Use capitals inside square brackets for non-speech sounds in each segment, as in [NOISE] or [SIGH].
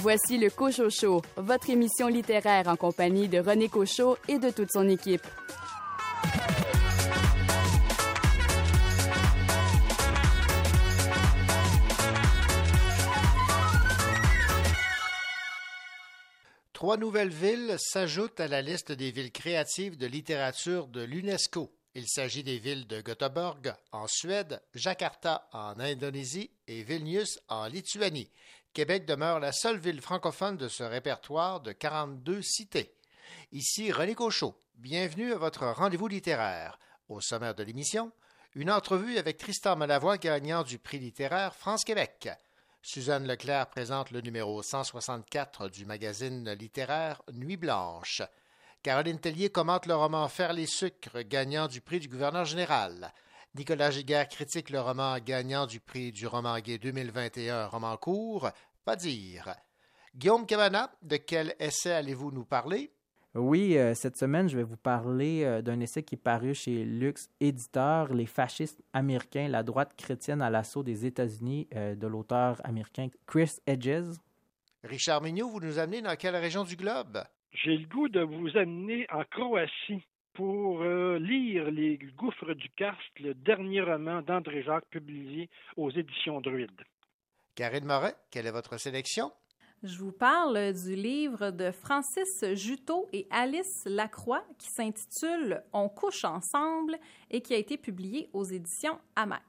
Voici le Cochot Show, votre émission littéraire en compagnie de René Cochot et de toute son équipe. Trois nouvelles villes s'ajoutent à la liste des villes créatives de littérature de l'UNESCO. Il s'agit des villes de Göteborg en Suède, Jakarta en Indonésie et Vilnius en Lituanie. Québec demeure la seule ville francophone de ce répertoire de 42 cités. Ici René Cochot. Bienvenue à votre rendez-vous littéraire. Au sommaire de l'émission, une entrevue avec Tristan Malavoie, gagnant du prix littéraire France-Québec. Suzanne Leclerc présente le numéro 164 du magazine littéraire Nuit Blanche. Caroline Tellier commente le roman Faire les sucres, gagnant du prix du gouverneur général. Nicolas Giguère critique le roman gagnant du prix du roman gay 2021, roman court, Pas dire. Guillaume Cabana, de quel essai allez-vous nous parler? Oui, euh, cette semaine, je vais vous parler euh, d'un essai qui est paru chez Lux Éditeur, Les fascistes américains, la droite chrétienne à l'assaut des États-Unis, euh, de l'auteur américain Chris Edges. Richard Mignot, vous nous amenez dans quelle région du globe? J'ai le goût de vous amener en Croatie pour lire Les Gouffres du Karst, le dernier roman d'André Jacques publié aux éditions Druide. Karine Moret, quelle est votre sélection? Je vous parle du livre de Francis Juteau et Alice Lacroix qui s'intitule On couche ensemble et qui a été publié aux éditions Hamac.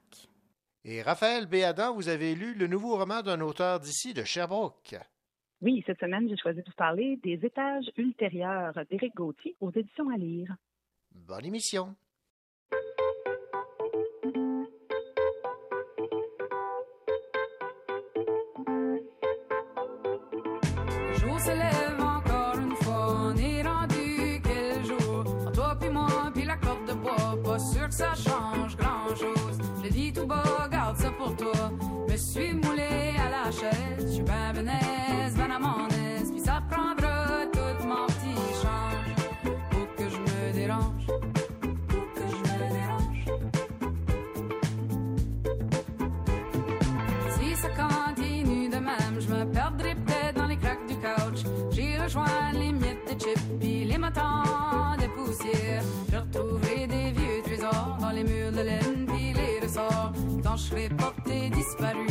Et Raphaël Béadan, vous avez lu le nouveau roman d'un auteur d'ici, de Sherbrooke. Oui, cette semaine, j'ai choisi de vous parler des étages ultérieurs d'Éric Gauthier aux éditions à lire. Bonne émission. se lève encore une fois. On est rendu quel jour? En toi puis moi, puis la corde de bois. Pas sûr que ça change grand chose. Le dis tout bas, garde ça pour toi. Me suis moulé à la chaise. Je suis ben sputtering.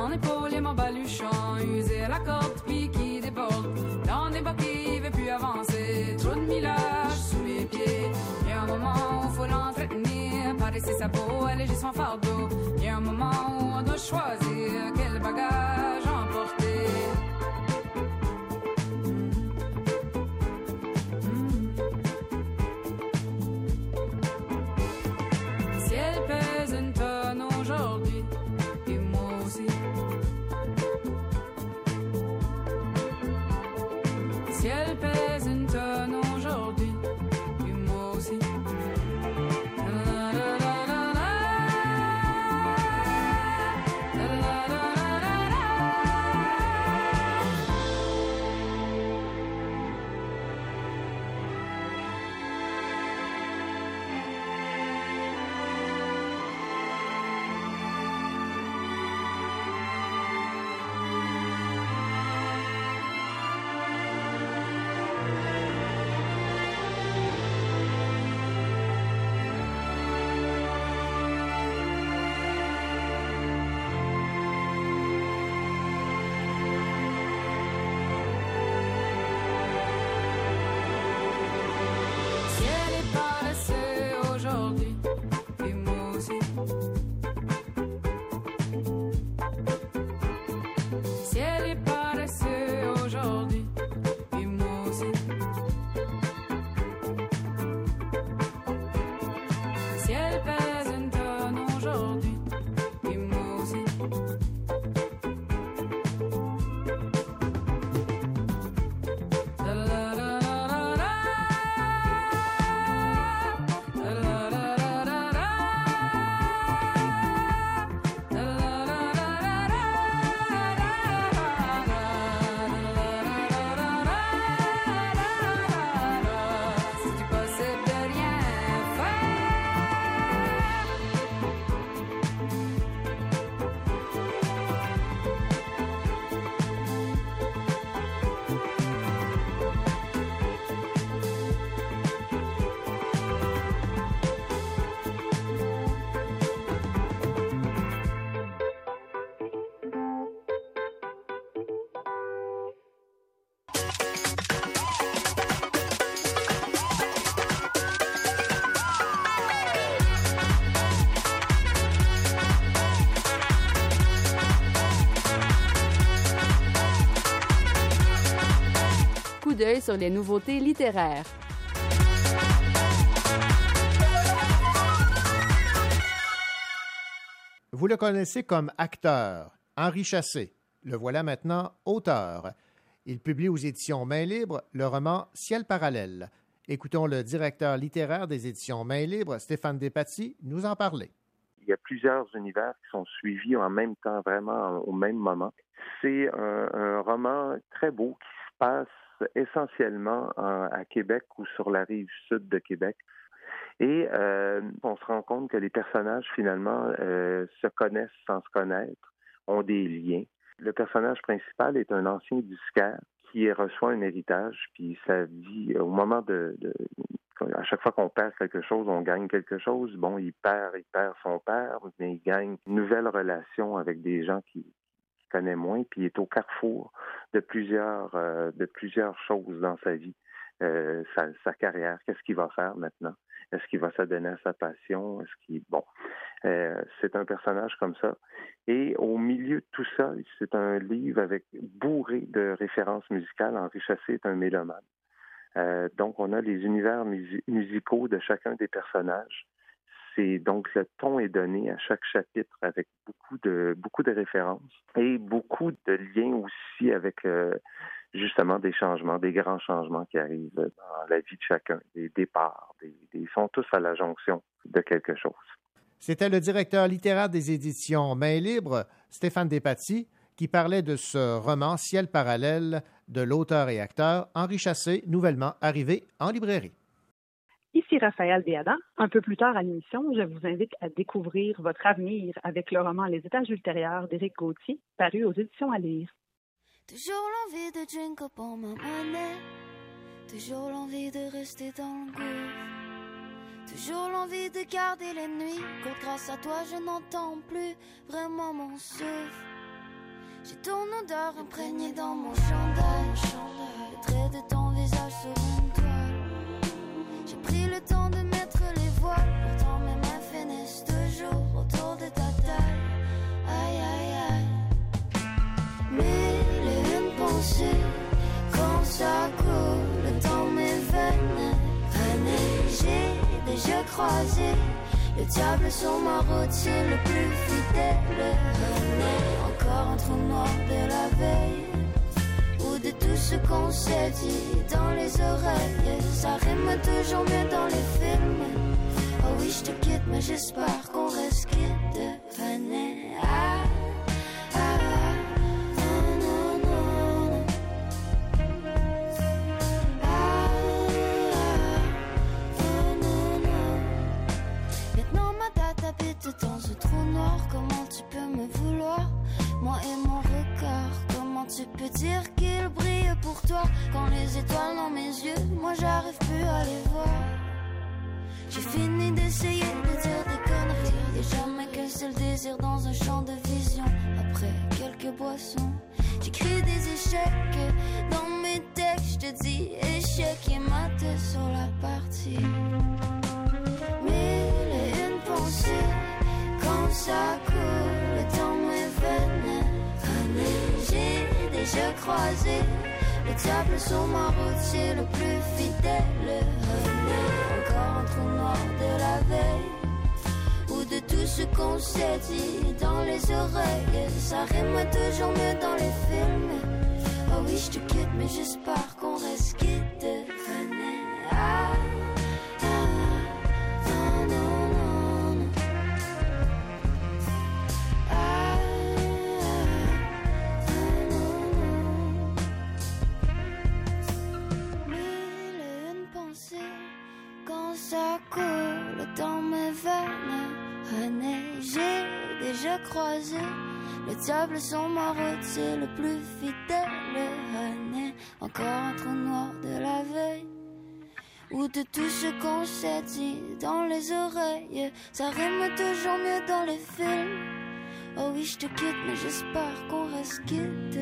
Mon épaule et mon baluchon, usé la corde puis qui déborde. Dans des qui veut plus avancer, trop de millage sous mes pieds. Y a un moment où faut l'entretenir, paresser sa peau, alléger son fardeau. Y a un moment où on doit choisir quel bagage emporter. Sur les nouveautés littéraires. Vous le connaissez comme acteur, Henri Chassé. Le voilà maintenant auteur. Il publie aux éditions Main Libre le roman Ciel parallèle. Écoutons le directeur littéraire des éditions Main Libre, Stéphane Despatie, nous en parler. Il y a plusieurs univers qui sont suivis en même temps, vraiment au même moment. C'est un, un roman très beau qui se passe essentiellement en- à Québec ou sur la rive sud de Québec. Et euh, on se rend compte que les personnages, finalement, euh, se connaissent sans se connaître, ont des liens. Le personnage principal est un ancien disquaire qui reçoit un héritage, puis sa vie, au moment de, de à chaque fois qu'on perd quelque chose, on gagne quelque chose. Bon, il perd, il perd son père, mais il gagne une nouvelle relation avec des gens qui connaît moins, puis il est au carrefour de plusieurs, euh, de plusieurs choses dans sa vie, Euh, sa, carrière. Qu'est-ce qu'il va faire maintenant? Est-ce qu'il va s'adonner à sa passion? Est-ce qu'il bon euh, C'est un personnage comme ça. Et au milieu de tout ça, c'est un livre avec bourré de références musicales. Henri Chassé est un mélomane. Donc, on a les univers musi- musicaux de chacun des personnages. C'est donc le ton est donné à chaque chapitre avec beaucoup de beaucoup de références et beaucoup de liens aussi avec euh, justement des changements, des grands changements qui arrivent dans la vie de chacun, des départs, des, ils sont tous à la jonction de quelque chose. C'était le directeur littéraire des éditions Main Libre, Stéphane Despatie, qui parlait de ce roman Ciel parallèle de l'auteur et acteur Henri Chassé, nouvellement arrivé en librairie. Ici Raphaël Béadan. Un peu plus tard à l'émission, je vous invite à découvrir votre avenir avec le roman Les étages ultérieurs d'Éric Gauthier, paru aux éditions à lire. Toujours l'envie de drink up on ma money. Toujours l'envie de rester dans le gouffre. Toujours l'envie de garder les nuits. Quand grâce à toi je n'entends plus vraiment mon souffle. J'ai ton odeur imprégnée dans mon chandail. Le trait de ton visage. J'ai le temps de mettre les voiles. Pourtant mes mains finissent toujours autour de ta taille. Aïe aïe aïe. Mille et une pensées quand ça coule dans mes veines. J'ai déjà croisé le diable sur ma route, c'est le plus fidèle. René, encore un trou noir de la veille. De tout ce qu'on s'est dit dans les oreilles. Ça rime toujours mieux dans les films. Oh oui, je te quitte, mais j'espère qu'on reste quitte. René, ah, non, non, non. Maintenant ma habite dans ce trou noir. Comment tu peux me vouloir, moi et mon regard Tu peux dire qu'il brille pour toi quand les étoiles dans mes yeux, moi j'arrive plus à les voir. J'ai fini d'essayer de dire des conneries. Y'a jamais qu'un seul désir dans un champ de vision. Après quelques boissons, j'écris des échecs dans mes textes. Je te dis échec et mat sur la partie. Mille et une pensées quand ça coule j'ai déjà croisé le diable sur ma route, le plus fidèle. Encore un trou noir de la veille. s'est dit dans les oreilles. Ça rime toujours mieux dans les films. Oh oui, je te quitte, mais j'espère qu'on reste quitte. Venez. Ah, ça coule dans mes veines. René, j'ai déjà croisé le diable sur ma route, c'est le plus fidèle. René, encore un trou noir de la veille. Ou de tout ce qu'on s'est dit dans les oreilles. Ça rime toujours mieux dans les films. Oh oui, je te quitte, mais j'espère qu'on reste quitte,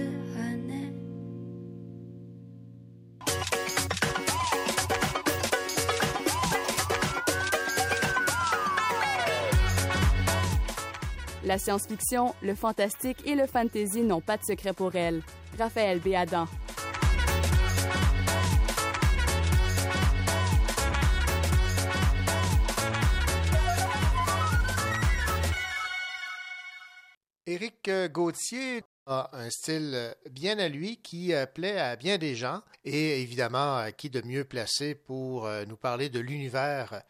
La science-fiction, le fantastique et le fantasy n'ont pas de secret pour elle. Raphaël Béadan. Éric euh, Gauthier a un style euh, bien à lui qui euh, plaît à bien des gens et évidemment, qui de mieux placé pour nous parler de l'univers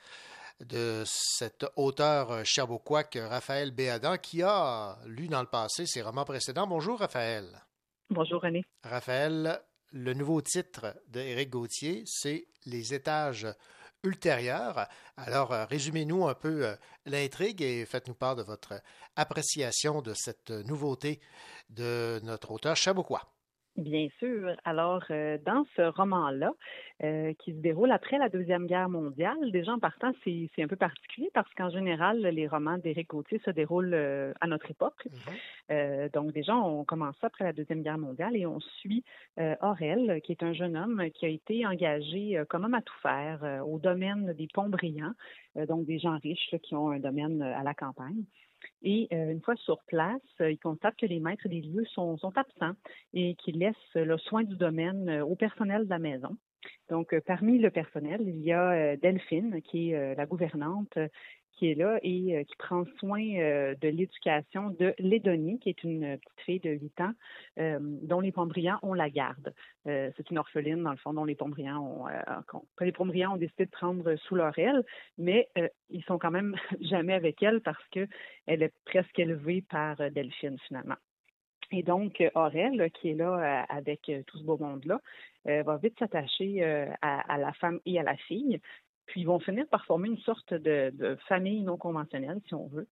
de cet auteur euh, cherbourgois que Raphaël Béadan qui a lu dans le passé ses romans précédents. Bonjour Raphaël. Bonjour René. Raphaël, le nouveau titre d'Éric Gauthier, c'est Les étages ultérieurs. Alors, euh, résumez-nous un peu euh, l'intrigue et faites-nous part de votre appréciation de cette nouveauté de notre auteur cherbourgois. Bien sûr. Alors, euh, dans ce roman-là, euh, qui se déroule après la Deuxième Guerre mondiale, déjà en partant, c'est un peu particulier parce qu'en général, les romans d'Éric Gauthier se déroulent euh, à notre époque. Euh, donc, déjà, on commence après la Deuxième Guerre mondiale et on suit Aurel, qui est un jeune homme qui a été engagé comme homme à tout faire au domaine des ponts brillants, donc des gens riches là, qui ont un domaine à la campagne. Et euh, une fois sur place, euh, il constate que les maîtres des lieux sont, absents et qu'il laisse euh, le soin du domaine euh, au personnel de la maison. Donc, parmi le personnel, il y a Delphine, qui est la gouvernante, qui est là et euh, qui prend soin euh, de l'éducation de Lédonie, qui est une petite fille de 8 ans, euh, dont les Pombrians ont la garde. C'est une orpheline, dans le fond, dont les Pombrians ont, les Pombrians ont décidé de prendre sous leur aile, mais ils sont quand même [LAUGHS] jamais avec elle parce que elle est presque élevée par Delphine, finalement. Et donc, Aurel, qui est là avec tout ce beau monde-là, va vite s'attacher à la femme et à la fille. Puis, ils vont finir par former une sorte de, de famille non conventionnelle, si on veut.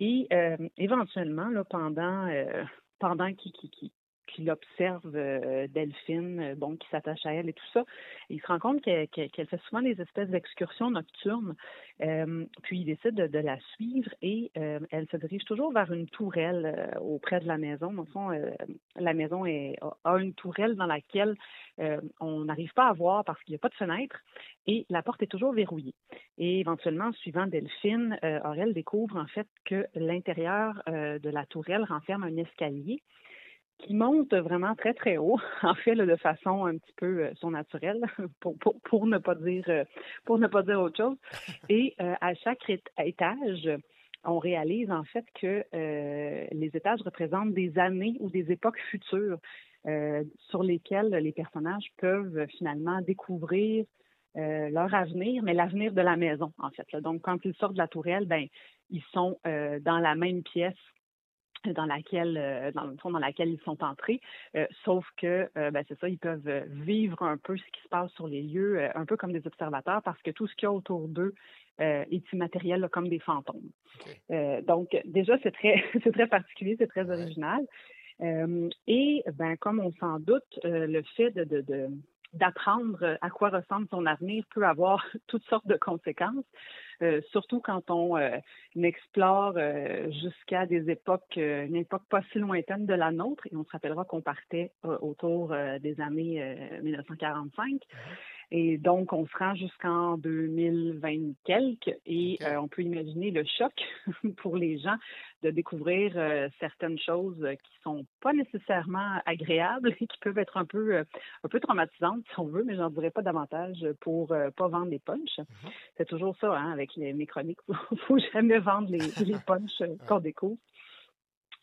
Et euh, éventuellement, pendant, euh, pendant qu'il qu'il- qu'il- observe euh, Delphine, euh, bon, qui s'attache à elle et tout ça, il se rend compte qu'elle fait souvent des espèces d'excursions nocturnes. Euh, puis il décide de, la suivre et elle se dirige toujours vers une tourelle auprès de la maison. Dans le fond, la maison a- une tourelle dans laquelle on n'arrive pas à voir parce qu'il n'y a pas de fenêtre et la porte est toujours verrouillée. Et éventuellement, suivant Delphine, Aurel découvre en fait que l'intérieur de la tourelle renferme un escalier qui monte vraiment très très haut, [LAUGHS] en fait là, de façon un petit peu euh, surnaturelle, [LAUGHS] pour, pour, pour ne pas dire euh, pour ne pas dire autre chose. [LAUGHS] Et euh, à chaque étage, on réalise en fait que euh, les étages représentent des années ou des époques futures euh, sur lesquelles les personnages peuvent finalement découvrir euh, leur avenir, mais l'avenir de la maison, en fait. là. Donc, quand ils sortent de la tourelle, ben, ils sont euh, dans la même pièce dans laquelle, euh, dans le fond, dans laquelle ils sont entrés, euh, sauf que, euh, ben, c'est ça, ils peuvent vivre un peu ce qui se passe sur les lieux, euh, un peu comme des observateurs, parce que tout ce qu'il y a autour d'eux est immatériel, là, comme des fantômes. Donc, déjà, c'est très, [LAUGHS] c'est très particulier, c'est très original. Et, ben, comme on s'en doute, le fait de, de, de d'apprendre à quoi ressemble son avenir peut avoir [LAUGHS] toutes sortes de conséquences, euh, surtout quand on euh, explore euh, jusqu'à des époques, une époque pas si lointaine de la nôtre, et on se rappellera qu'on partait autour des années euh, 1945. Et donc, on se rend jusqu'en 2020 quelques et euh, on peut imaginer le choc [LAUGHS] pour les gens de découvrir euh, certaines choses qui sont pas nécessairement agréables et qui peuvent être un peu euh, un peu traumatisantes si on veut, mais j'en dirais pas davantage pour pas vendre des punchs. C'est toujours ça hein, avec les, mes chroniques, [LAUGHS] faut, faut jamais vendre les, les [LAUGHS] punchs qu'on découvre.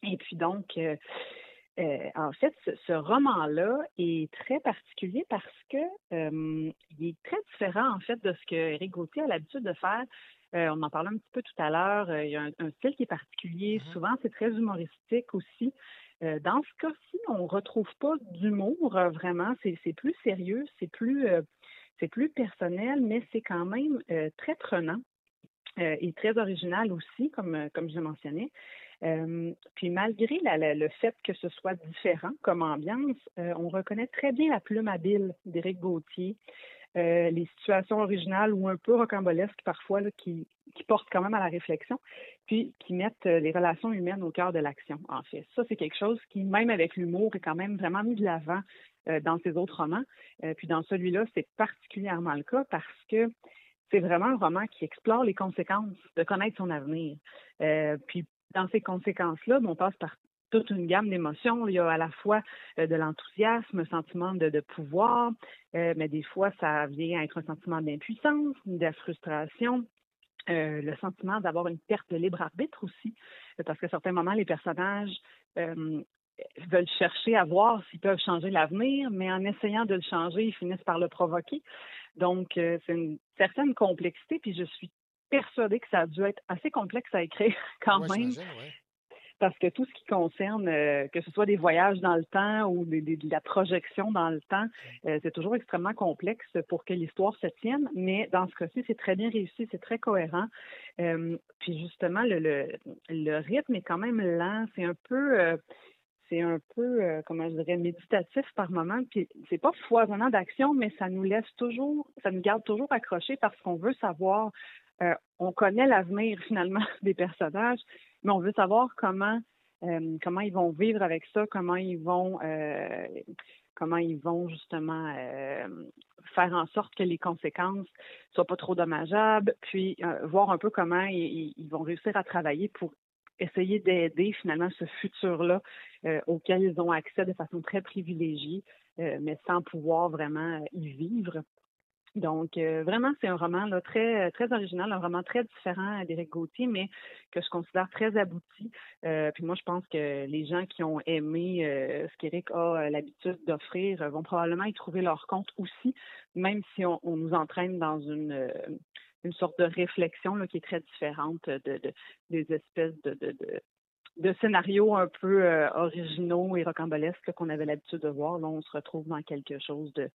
Et puis donc, euh, euh, en fait, ce, ce roman-là est très particulier parce que euh, il est très différent en fait de ce que Éric Gauthier a l'habitude de faire. Euh, on en parlait un petit peu tout à l'heure. il y a un, un style qui est particulier. Souvent, c'est très humoristique aussi. Dans ce cas-ci, on retrouve pas d'humour vraiment. C'est plus sérieux, c'est plus c'est plus personnel, mais c'est quand même très prenant et très original aussi, comme comme je mentionnais. Euh, puis malgré le fait que ce soit différent comme ambiance, euh, on reconnaît très bien la plume habile d'Éric Gauthier, euh, les situations originales ou un peu rocambolesques parfois qui, portent quand même à la réflexion, puis qui mettent les relations humaines au cœur de l'action, en fait. Ça, c'est quelque chose qui, même avec l'humour, est quand même vraiment mis de l'avant dans ses autres romans. Puis dans celui-là, c'est particulièrement le cas parce que c'est vraiment un roman qui explore les conséquences de connaître son avenir. Euh, puis dans ces conséquences-là, ben, on passe par toute une gamme d'émotions. Il y a à la fois euh, de l'enthousiasme, un sentiment de, pouvoir, euh, mais des fois, ça vient être un sentiment d'impuissance, de frustration, euh, le sentiment d'avoir une perte de libre arbitre aussi, parce qu'à certains moments, les personnages veulent chercher à voir s'ils peuvent changer l'avenir, mais en essayant de le changer, ils finissent par le provoquer. Donc, c'est une certaine complexité, puis je suis persuadée que ça a dû être assez complexe à écrire [LAUGHS] quand Ouais, même ouais. parce que tout ce qui concerne, euh, que ce soit des voyages dans le temps ou des- des- de la projection dans le temps, euh, c'est toujours extrêmement complexe pour que l'histoire se tienne, mais dans ce cas-ci, c'est très bien réussi, c'est très cohérent. Euh, puis justement, le, le, le rythme est quand même lent, c'est un peu... c'est un peu, euh, comment je dirais, méditatif par moment. Puis c'est pas foisonnant d'action, mais ça nous laisse toujours, ça nous garde toujours accrochés parce qu'on veut savoir, euh, on connaît l'avenir [LAUGHS] finalement des personnages, mais on veut savoir comment euh, comment ils vont vivre avec ça, comment ils vont euh, comment ils vont justement faire en sorte que les conséquences soient pas trop dommageables, puis voir un peu comment ils, ils vont réussir à travailler pour essayer d'aider finalement ce futur-là auquel ils ont accès de façon très privilégiée, mais sans pouvoir vraiment y vivre. Donc, euh, vraiment, c'est un roman là, très, très original, un roman très différent d'Éric Gauthier, mais que je considère très abouti. Euh, puis moi, je pense que les gens qui ont aimé euh, ce qu'Éric a euh, l'habitude d'offrir euh, vont probablement y trouver leur compte aussi, même si on, on nous entraîne dans une, euh, une sorte de réflexion là, qui est très différente de, de- des espèces de, de, de, de scénarios un peu euh, originaux et rocambolesques qu'on avait l'habitude de voir. Là, on se retrouve dans quelque chose de,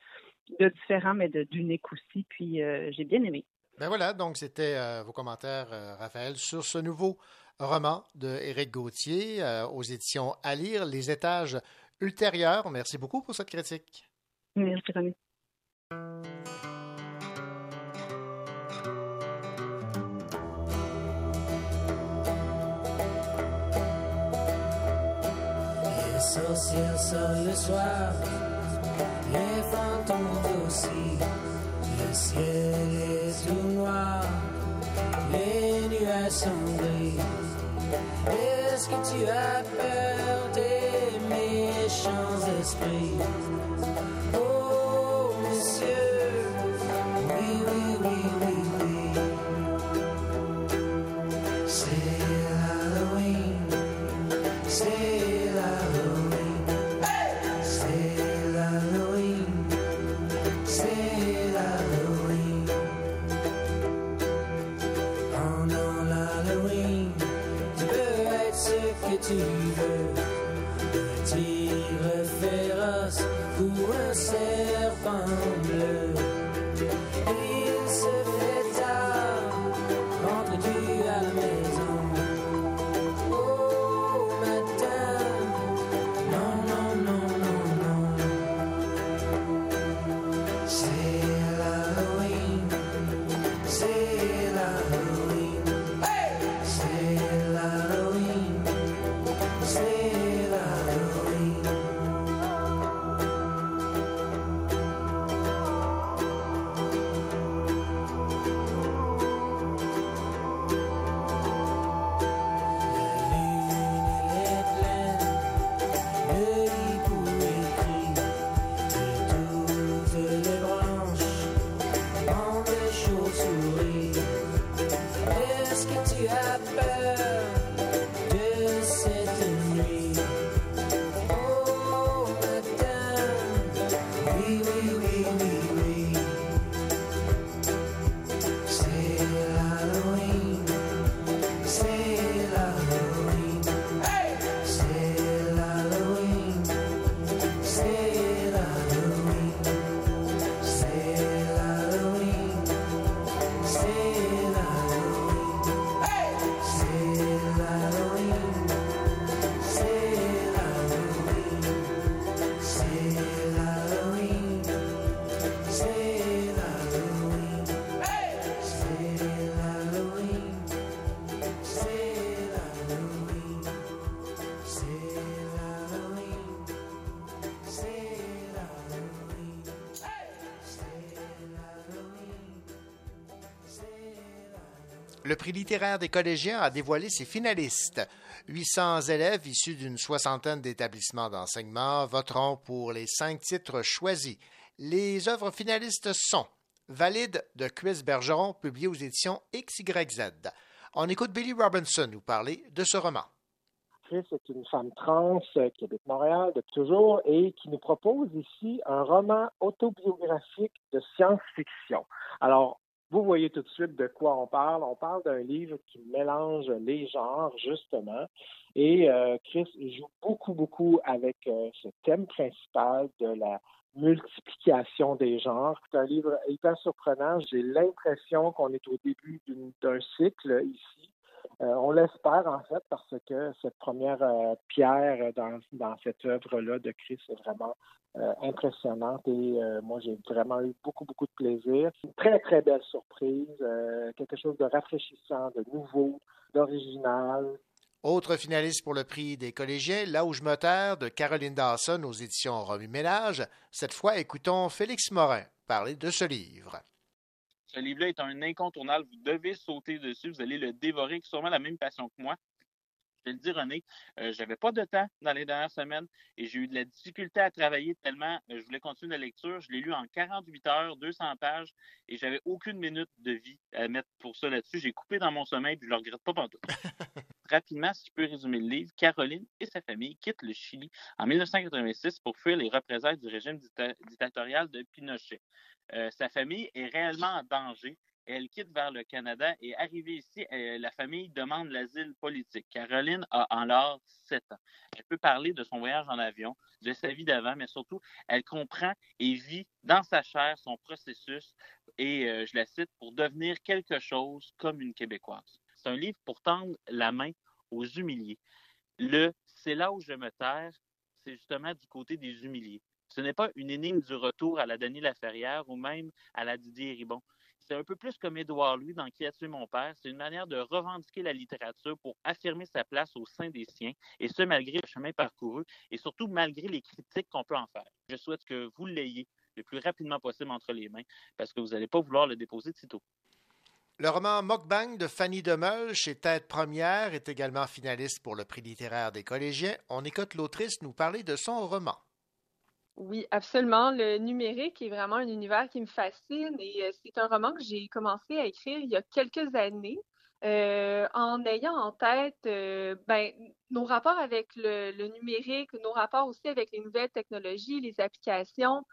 de différent, mais d'unique aussi. Puis euh, j'ai bien aimé. Ben voilà, donc c'était euh, vos commentaires, Raphaël, sur ce nouveau roman de Éric Gauthier aux éditions À lire, Les étages ultérieurs. Merci beaucoup pour cette critique. Merci, René. Sorcières sonnent le soir, les fantômes aussi. Le ciel est tout noir, les nuages sont. Est-ce que tu as peur des méchants esprits? Littéraire des collégiens a dévoilé ses finalistes. 800 élèves issus d'une soixantaine d'établissements d'enseignement voteront pour les cinq titres choisis. Les œuvres finalistes sont Valide de Chris Bergeron, publié aux éditions XYZ. On écoute Billy Robinson nous parler de ce roman. Chris est une femme trans euh, qui habite Montréal depuis toujours et qui nous propose ici un roman autobiographique de science-fiction. Alors, vous voyez tout de suite de quoi on parle. On parle d'un livre qui mélange les genres, justement. Et euh, Chris joue beaucoup, beaucoup avec euh, ce thème principal de la multiplication des genres. C'est un livre hyper surprenant. J'ai l'impression qu'on est au début d'un cycle ici. Euh, on l'espère en fait parce que cette première euh, pierre dans, cette œuvre-là de Chris est vraiment euh, impressionnante et moi j'ai vraiment eu beaucoup beaucoup de plaisir. Une très très belle surprise, quelque chose de rafraîchissant, de nouveau, d'original. Autre finaliste pour le prix des collégiens, Là où je me terre de Caroline Dawson aux éditions Romu Ménage. Cette fois, écoutons Félix Morin parler de ce livre. Ce livre-là est un incontournable. Vous devez sauter dessus. Vous allez le dévorer avec sûrement la même passion que moi. Je vais le dire, René, euh, j'avais pas de temps dans les dernières semaines et j'ai eu de la difficulté à travailler tellement euh, je voulais continuer la lecture. Je l'ai lu en 48 heures, 200 pages et j'avais aucune minute de vie à mettre pour ça là-dessus. J'ai coupé dans mon sommeil et je le regrette pas tout. [LAUGHS] Rapidement, si je peux résumer le livre, Caroline et sa famille quittent le Chili en 1986 pour fuir les représailles du régime dictatorial de Pinochet. Euh, sa famille est réellement en danger. Elle quitte vers le Canada et arrivée ici, euh, la famille demande l'asile politique. Caroline a l'art sept ans. Elle peut parler de son voyage en avion, de sa vie d'avant, mais surtout, elle comprend et vit dans sa chair son processus et, euh, je la cite, pour devenir quelque chose comme une Québécoise. C'est un livre pour tendre la main aux humiliés. Le C'est là où je me terre, c'est justement du côté des humiliés. Ce n'est pas une énigme du retour à la Denis Laferrière ou même à la Didier Ribon. C'est un peu plus comme Édouard Louis dans Qui a tué mon père? C'est une manière de revendiquer la littérature pour affirmer sa place au sein des siens, et ce malgré le chemin parcouru et surtout malgré les critiques qu'on peut en faire. Je souhaite que vous l'ayez le plus rapidement possible entre les mains parce que vous n'allez pas vouloir le déposer de. Le roman Mockbang de Fanny Demeul chez Tête Première est également finaliste pour le prix littéraire des collégiens. On écoute l'autrice nous parler de son roman. Oui, absolument. Le numérique est vraiment un univers qui me fascine et euh, c'est un roman que j'ai commencé à écrire il y a quelques années euh, en ayant en tête euh, ben, nos rapports avec le, numérique, nos rapports aussi avec les nouvelles technologies, les applications.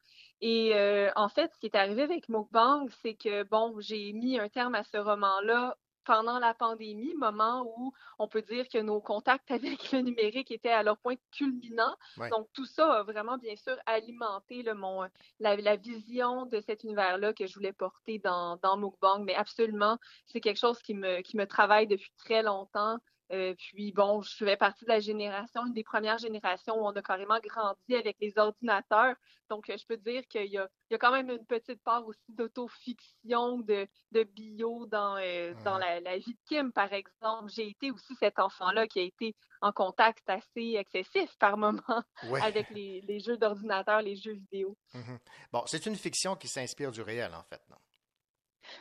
Et en fait, ce qui est arrivé avec Mukbang, c'est que, bon, j'ai mis un terme à ce roman-là pendant la pandémie, moment où on peut dire que nos contacts avec [LAUGHS] le numérique étaient à leur point culminant. Donc, tout ça a vraiment, bien sûr, alimenté le, mon, la, vision de cet univers-là que je voulais porter dans, dans Mukbang. Mais absolument, c'est quelque chose qui me, qui me travaille depuis très longtemps. Euh, puis bon, je fais partie de la génération, une des premières générations où on a carrément grandi avec les ordinateurs. Donc, euh, je peux dire qu'il y, a, quand même une petite part aussi d'autofiction, de, de bio dans, euh, dans la, vie de Kim, par exemple. J'ai été aussi cet enfant-là qui a été en contact assez excessif par moment [LAUGHS] avec les, jeux d'ordinateur, les jeux vidéo. Mm-hmm. Bon, c'est une fiction qui s'inspire du réel, en fait, non?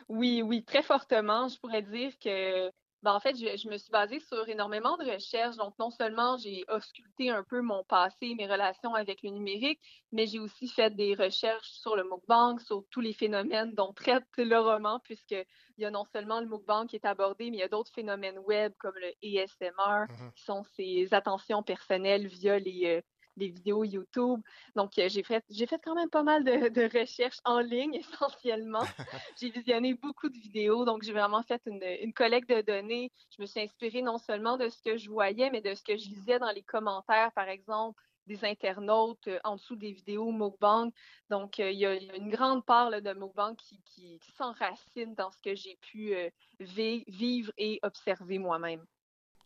Oui, oui, très fortement. Je pourrais dire que ben, en fait, je, me suis basée sur énormément de recherches. Donc, non seulement j'ai ausculté un peu mon passé, mes relations avec le numérique, mais j'ai aussi fait des recherches sur le mukbang, sur tous les phénomènes dont traite [LAUGHS] le roman, puisqu'il y a non seulement le mukbang qui est abordé, mais il y a d'autres phénomènes web comme le ASMR, mm-hmm. qui sont ces attentions personnelles via les, euh, des vidéos YouTube. Donc, euh, j'ai fait, j'ai fait quand même pas mal de, recherches en ligne [LAUGHS] essentiellement. [LAUGHS] j'ai visionné beaucoup de vidéos, donc j'ai vraiment fait une, une, collecte de données. Je me suis inspirée non seulement de ce que je voyais, mais de ce que je lisais dans les commentaires, par exemple des internautes euh, en dessous des vidéos Mukbang. Donc, euh, il y, a une grande part de Mukbang qui, qui, s'enracine dans ce que j'ai pu vivre et observer moi-même.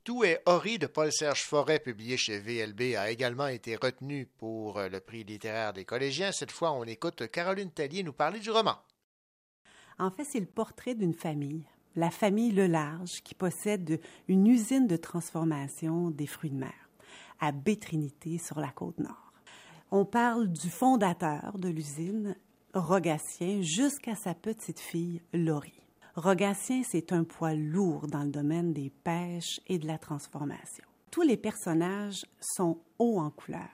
Tout est Ori de Paul-Serge Forêt, publié chez VLB, a également été retenu pour euh, le prix littéraire des collégiens. Cette fois, on écoute Caroline Tellier nous parler du roman. En fait, c'est le portrait d'une famille, la famille Le Large, qui possède une usine de transformation des fruits de mer à Bétrinité, sur la côte nord. On parle du fondateur de l'usine, Rogatien, jusqu'à sa petite fille, Laurie. Rogatien, c'est un poids lourd dans le domaine des pêches et de la transformation. Tous les personnages sont hauts en couleur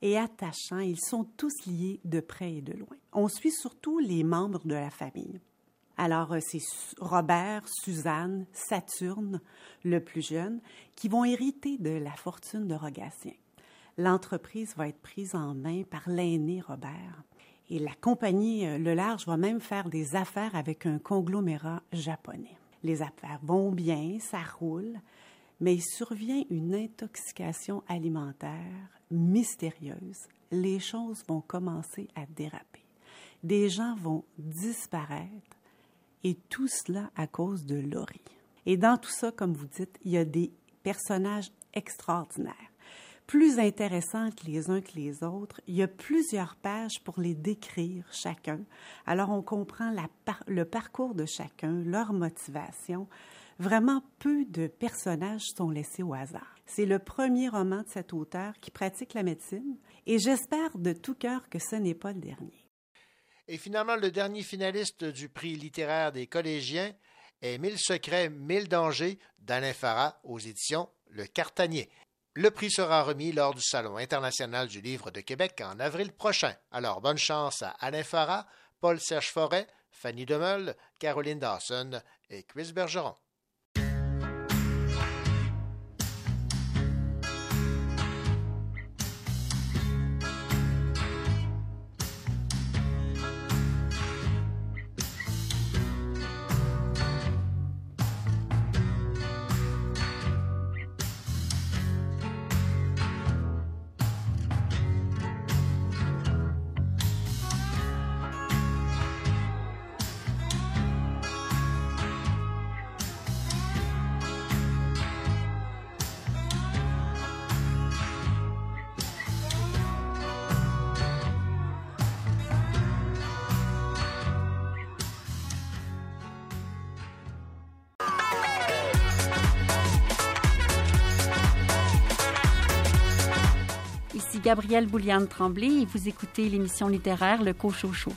et attachants. Ils sont tous liés de près et de loin. On suit surtout les membres de la famille. Alors, euh, c'est Robert, Suzanne, Saturne, le plus jeune, qui vont hériter de la fortune de Rogatien. L'entreprise va être prise en main par l'aîné Robert. Et la compagnie euh, Le Large va même faire des affaires avec un conglomérat japonais. Les affaires vont bien, ça roule, mais il survient une intoxication alimentaire mystérieuse. Les choses vont commencer à déraper. Des gens vont disparaître et tout cela à cause de Laurie. Et dans tout ça, comme vous dites, il y a des personnages extraordinaires, plus intéressants les uns que les autres. Il y a plusieurs pages pour les décrire chacun. Alors on comprend le parcours de chacun, leur motivation. Vraiment peu de personnages sont laissés au hasard. C'est le premier roman de cet auteur qui pratique la médecine et j'espère de tout cœur que ce n'est pas le dernier. Et finalement, le dernier finaliste du prix littéraire des collégiens est Mille secrets, mille dangers d'Alain Farah aux éditions Le Cartanier. Le prix sera remis lors du Salon international du livre de Québec en avril prochain. Alors, bonne chance à Alain Farah, Paul-Serge Forêt, Fanny Demeul, Caroline Dawson et Chris Bergeron. Gabrielle Bouliane-Tremblay et vous écoutez l'émission littéraire Le Cochocho.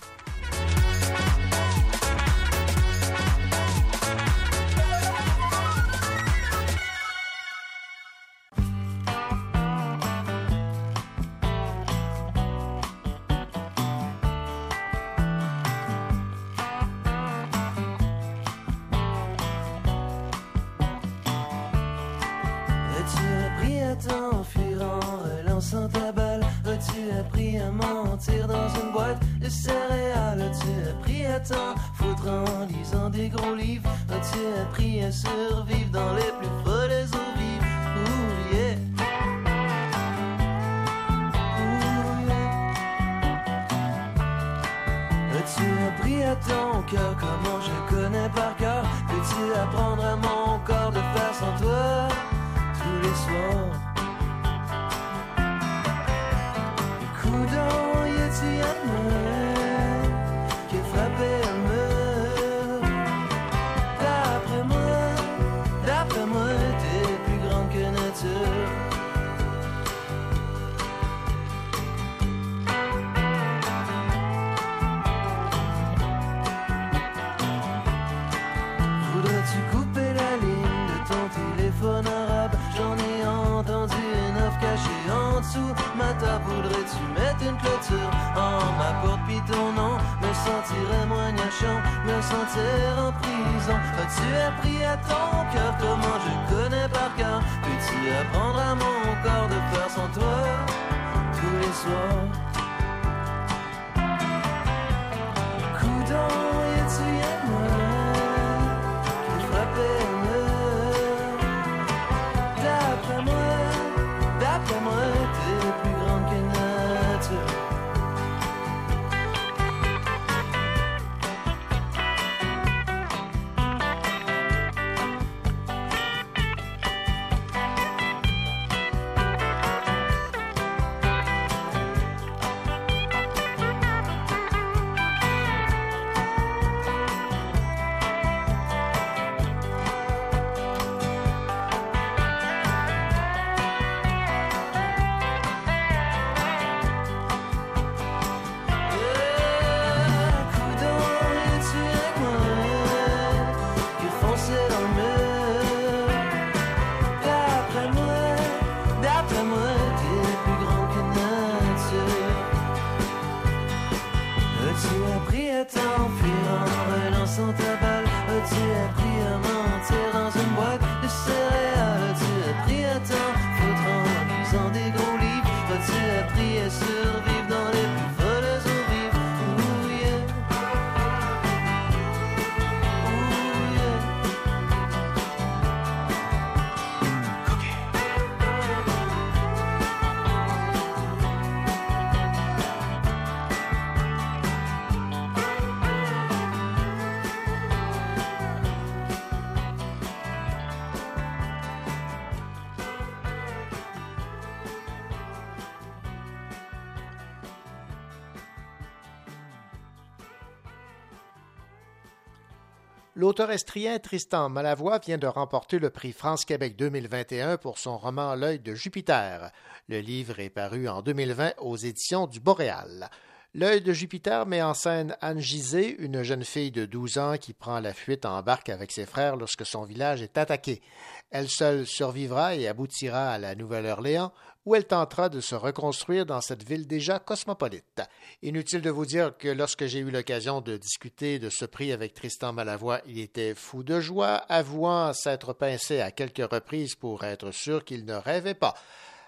L'auteur estrien Tristan Malavoie vient de remporter le prix France-Québec 2021 pour son roman L'œil de Jupiter. Le livre est paru en 2020 aux éditions du Boréal. L'œil de Jupiter met en scène Anne Gisé, une jeune fille de 12 ans qui prend la fuite en barque avec ses frères lorsque son village est attaqué. Elle seule survivra et aboutira à la Nouvelle-Orléans, où elle tentera de se reconstruire dans cette ville déjà cosmopolite. Inutile de vous dire que lorsque j'ai eu l'occasion de discuter de ce prix avec Tristan Malavoie, il était fou de joie, avouant s'être pincé à quelques reprises pour être sûr qu'il ne rêvait pas.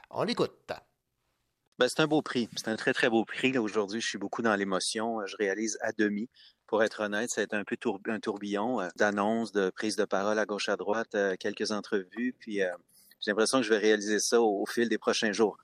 On l'écoute. Ben, c'est un beau prix. C'est un très, très beau prix. Aujourd'hui, je suis beaucoup dans l'émotion. Je réalise à demi. Pour être honnête, ça a été un peu un tourbillon euh, d'annonces, de prises de parole à gauche, à droite, euh, quelques entrevues. Puis euh, j'ai l'impression que je vais réaliser ça au, au fil des prochains jours.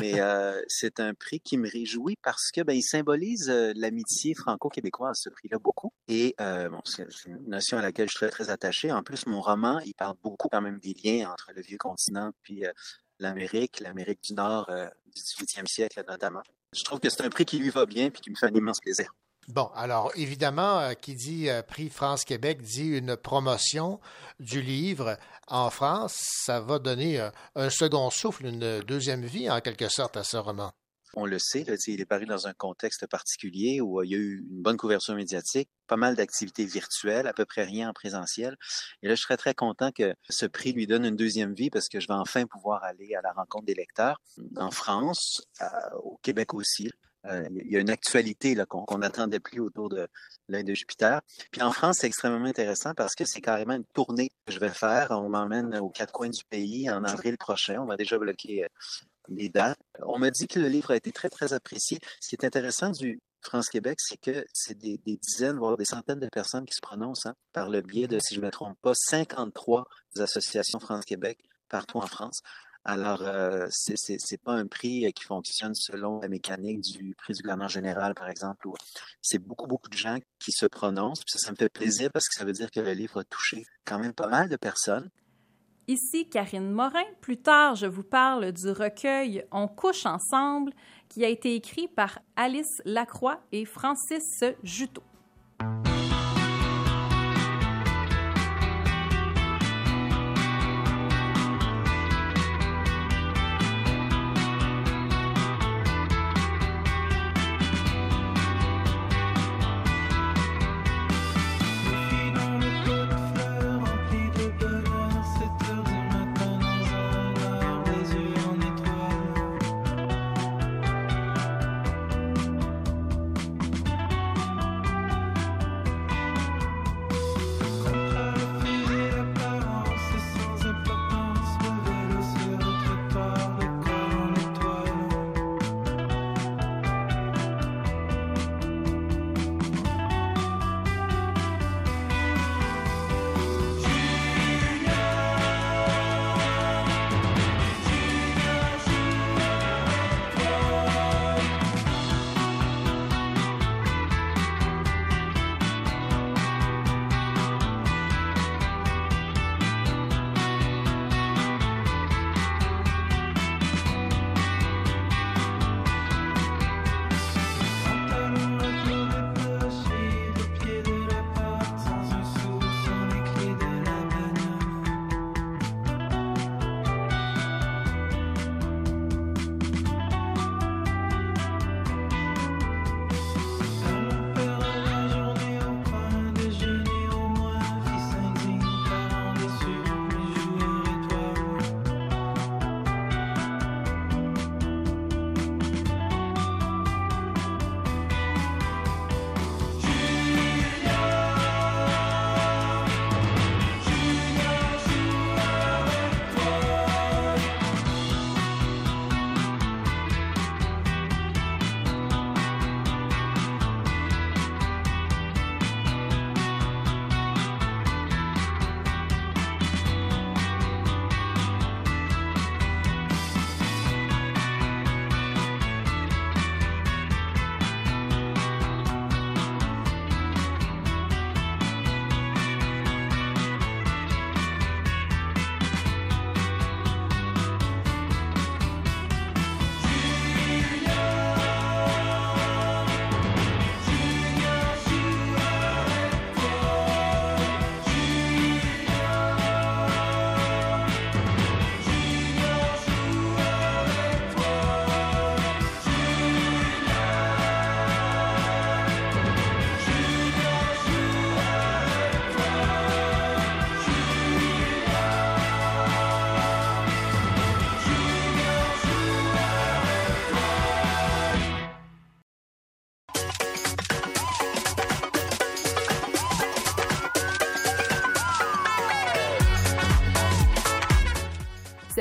Mais [LAUGHS] euh, c'est un prix qui me réjouit parce que ben, il symbolise euh, l'amitié franco-québécoise, ce prix-là, beaucoup. Et euh, bon, c'est une notion à laquelle je suis très, attaché. En plus, mon roman, il parle beaucoup quand même des liens entre le vieux continent puis euh, l'Amérique, l'Amérique du Nord du 18e siècle notamment. Je trouve que c'est un prix qui lui va bien puis qui me fait un immense plaisir. Bon, alors évidemment, euh, qui dit euh, prix France-Québec dit une promotion du livre en France. Ça va donner euh, un second souffle, une deuxième vie en quelque sorte à ce roman. On le sait, il est paru dans un contexte particulier où il y a eu une bonne couverture médiatique, pas mal d'activités virtuelles, à peu près rien en présentiel. Et là, je serais très content que ce prix lui donne une deuxième vie parce que je vais enfin pouvoir aller à la rencontre des lecteurs en France, au Québec aussi. Euh, il y a une actualité qu'on n'attendait plus autour de l'œil de Jupiter. Puis en France, c'est extrêmement intéressant parce que c'est carrément une tournée que je vais faire. On m'emmène aux quatre coins du pays en avril prochain. On va déjà bloquer euh, les dates. On m'a dit que le livre a été très, très apprécié. Ce qui est intéressant du France-Québec, c'est que c'est des, des dizaines, voire des centaines de personnes qui se prononcent hein, par le biais de, si je ne me trompe pas, 53 associations France-Québec partout en France. Alors, euh, c'est pas un prix euh, qui fonctionne selon la mécanique du prix du gouverneur général, par exemple. C'est beaucoup, beaucoup de gens qui se prononcent. Puis ça, ça me fait plaisir parce que ça veut dire que le livre a touché quand même pas mal de personnes. Ici Karine Morin. Plus tard, je vous parle du recueil On couche ensemble qui a été écrit par Alice Lacroix et Francis Juteau.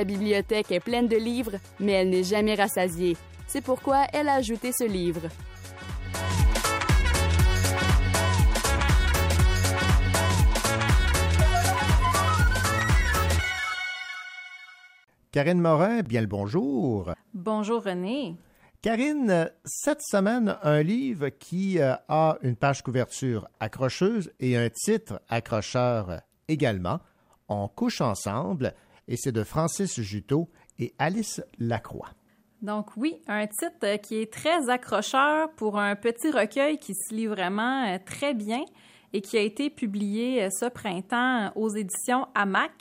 Bibliothèque est pleine de livres, mais elle n'est jamais rassasiée. C'est pourquoi elle a ajouté ce livre. Karine Morin, bien le bonjour. Bonjour René. Karine, cette semaine, un livre qui euh, a une page couverture accrocheuse et un titre accrocheur également. On couche ensemble et c'est de Francis Juteau et Alice Lacroix. Donc oui, un titre qui est très accrocheur pour un petit recueil qui se lit vraiment euh, très bien et qui a été publié euh, ce printemps aux éditions AMAC.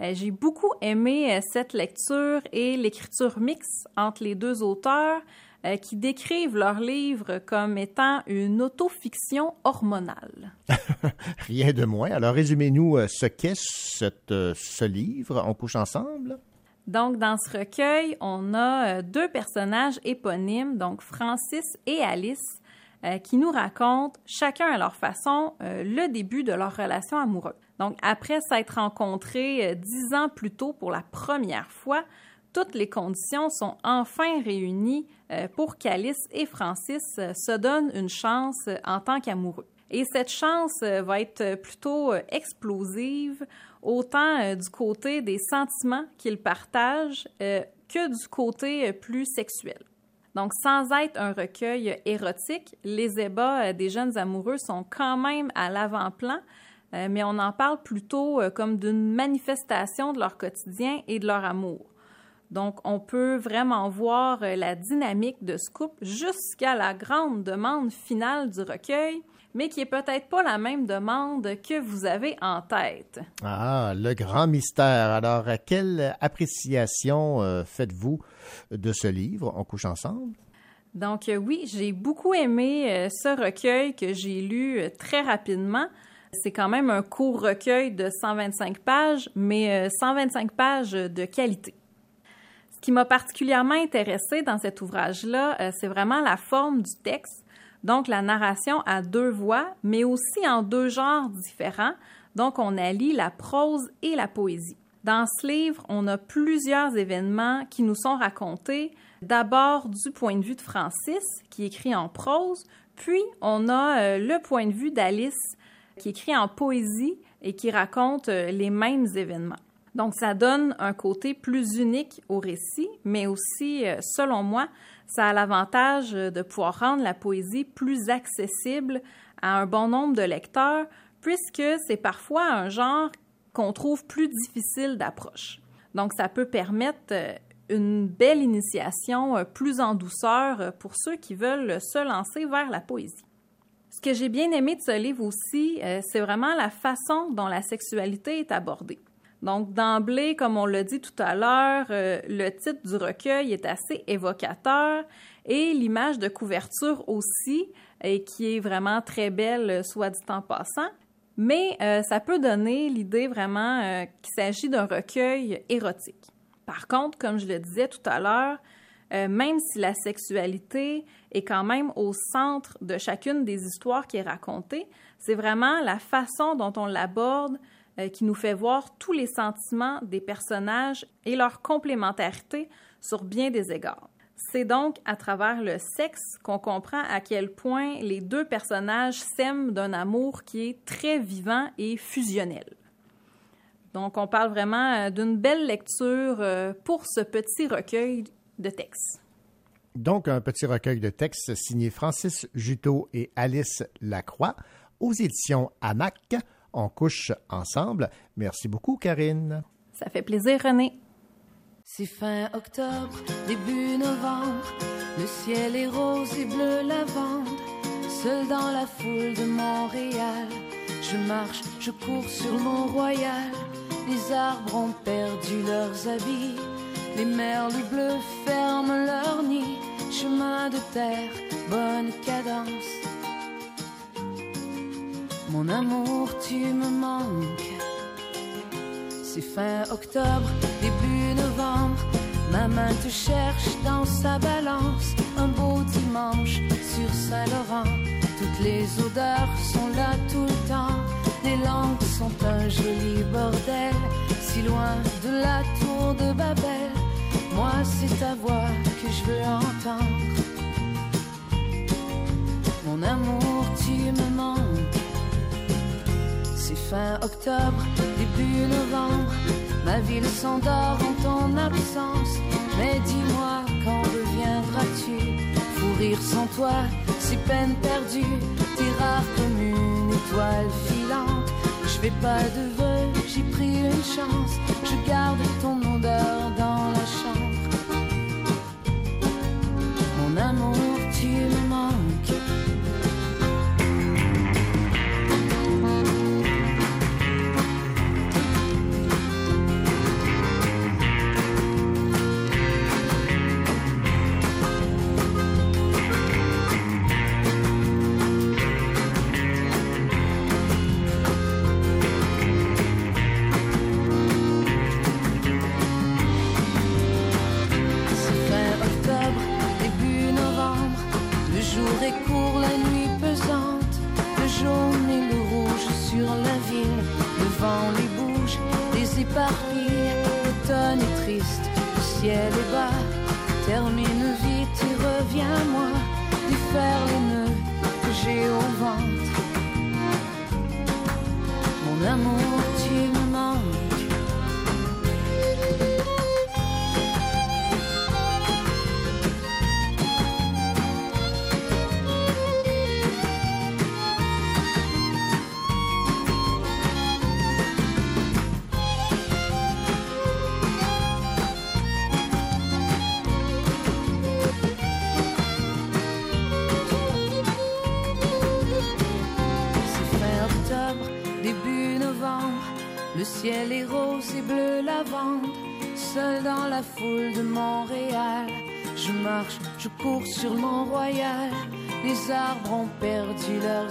Euh, J'ai beaucoup aimé euh, cette lecture et l'écriture mixte entre les deux auteurs euh, qui décrivent leur livre comme étant une autofiction hormonale. [LAUGHS] Rien de moins. Alors, résumez-nous euh, ce qu'est euh, ce livre. On couche ensemble? Donc, dans ce recueil, on a deux personnages éponymes, donc Francis et Alice, euh, qui nous racontent, chacun à leur façon, euh, le début de leur relation amoureuse. Donc, après s'être rencontrés euh, dix ans plus tôt pour la première fois, toutes les conditions sont enfin réunies pour qu'Alice et Francis euh, se donnent une chance euh, en tant qu'amoureux. Et cette chance euh, va être euh, plutôt euh, explosive, autant euh, du côté des sentiments qu'ils partagent euh, que du côté euh, plus sexuel. Donc, sans être un recueil euh, érotique, les ébats euh, des jeunes amoureux sont quand même à l'avant-plan, euh, mais on en parle plutôt euh, comme d'une manifestation de leur quotidien et de leur amour. Donc, on peut vraiment voir euh, la dynamique de ce couple jusqu'à la grande demande finale du recueil, mais qui est peut-être pas la même demande que vous avez en tête. Ah, le grand mystère. Alors, quelle appréciation euh, faites-vous de ce livre? On couche ensemble? Donc euh, oui, j'ai beaucoup aimé ce recueil que j'ai lu très rapidement. C'est quand même un court recueil de 125 pages, mais euh, 125 pages de qualité. Ce qui m'a particulièrement intéressé dans cet ouvrage-là, euh, c'est vraiment la forme du texte, donc la narration à deux voix, mais aussi en deux genres différents. Donc on allie la prose et la poésie. Dans ce livre, on a plusieurs événements qui nous sont racontés, d'abord du point de vue de Francis, qui écrit en prose, puis on a euh, le point de vue d'Alice, qui écrit en poésie et qui raconte euh, les mêmes événements. Donc ça donne un côté plus unique au récit, mais aussi, euh, selon moi, ça a l'avantage euh, de pouvoir rendre la poésie plus accessible à un bon nombre de lecteurs, puisque c'est parfois un genre qu'on trouve plus difficile d'approche. Donc ça peut permettre euh, une belle initiation plus en douceur pour ceux qui veulent se lancer vers la poésie. Ce que j'ai bien aimé de ce livre aussi, c'est vraiment la façon dont la sexualité est abordée. Donc, d'emblée, comme on l'a dit tout à l'heure, euh, le titre du recueil est assez évocateur et l'image de couverture aussi, et qui est vraiment très belle, euh, soit dit en passant. Mais euh, ça peut donner l'idée vraiment qu'il s'agit d'un recueil érotique. Par contre, comme je le disais tout à l'heure, même si la sexualité est quand même au centre de chacune des histoires qui est racontée, c'est vraiment la façon dont on l'aborde euh, qui nous fait voir tous les sentiments des personnages et leur complémentarité sur bien des égards. C'est donc à travers le sexe qu'on comprend à quel point les deux personnages s'aiment d'un amour qui est très vivant et fusionnel. Donc on parle vraiment euh, d'une belle lecture euh, pour ce petit recueil de textes. Donc, un petit recueil de textes signé Francis Juteau et Alice Lacroix aux éditions AMAC. On couche ensemble. Merci beaucoup, Karine. Ça fait plaisir, René. C'est fin octobre, début novembre, le ciel est rose et bleu lavande. Seul dans la foule de Montréal, je marche, je cours sur Mont-Royal. Les arbres ont perdu leurs habits, les merles bleus ferment leur nid. Chemin de terre, bonne cadence. Mon amour, tu me manques. C'est fin octobre, début novembre. Ma main te cherche dans sa balance. Un beau dimanche sur Saint-Laurent. Toutes les odeurs sont là tout le temps. Les langues sont un joli bordel. Si loin de la tour de Babel. Moi, c'est ta voix que je veux entendre. Mon amour, tu me manques. C'est fin octobre, début novembre. Ma ville s'endort en ton absence. Mais dis-moi, quand reviendras-tu? Fou rire sans toi, c'est peine perdue. T'es rare comme une étoile filante. Je fais pas de vœux, j'ai pris une chance. Je garde ton odeur dans la chambre.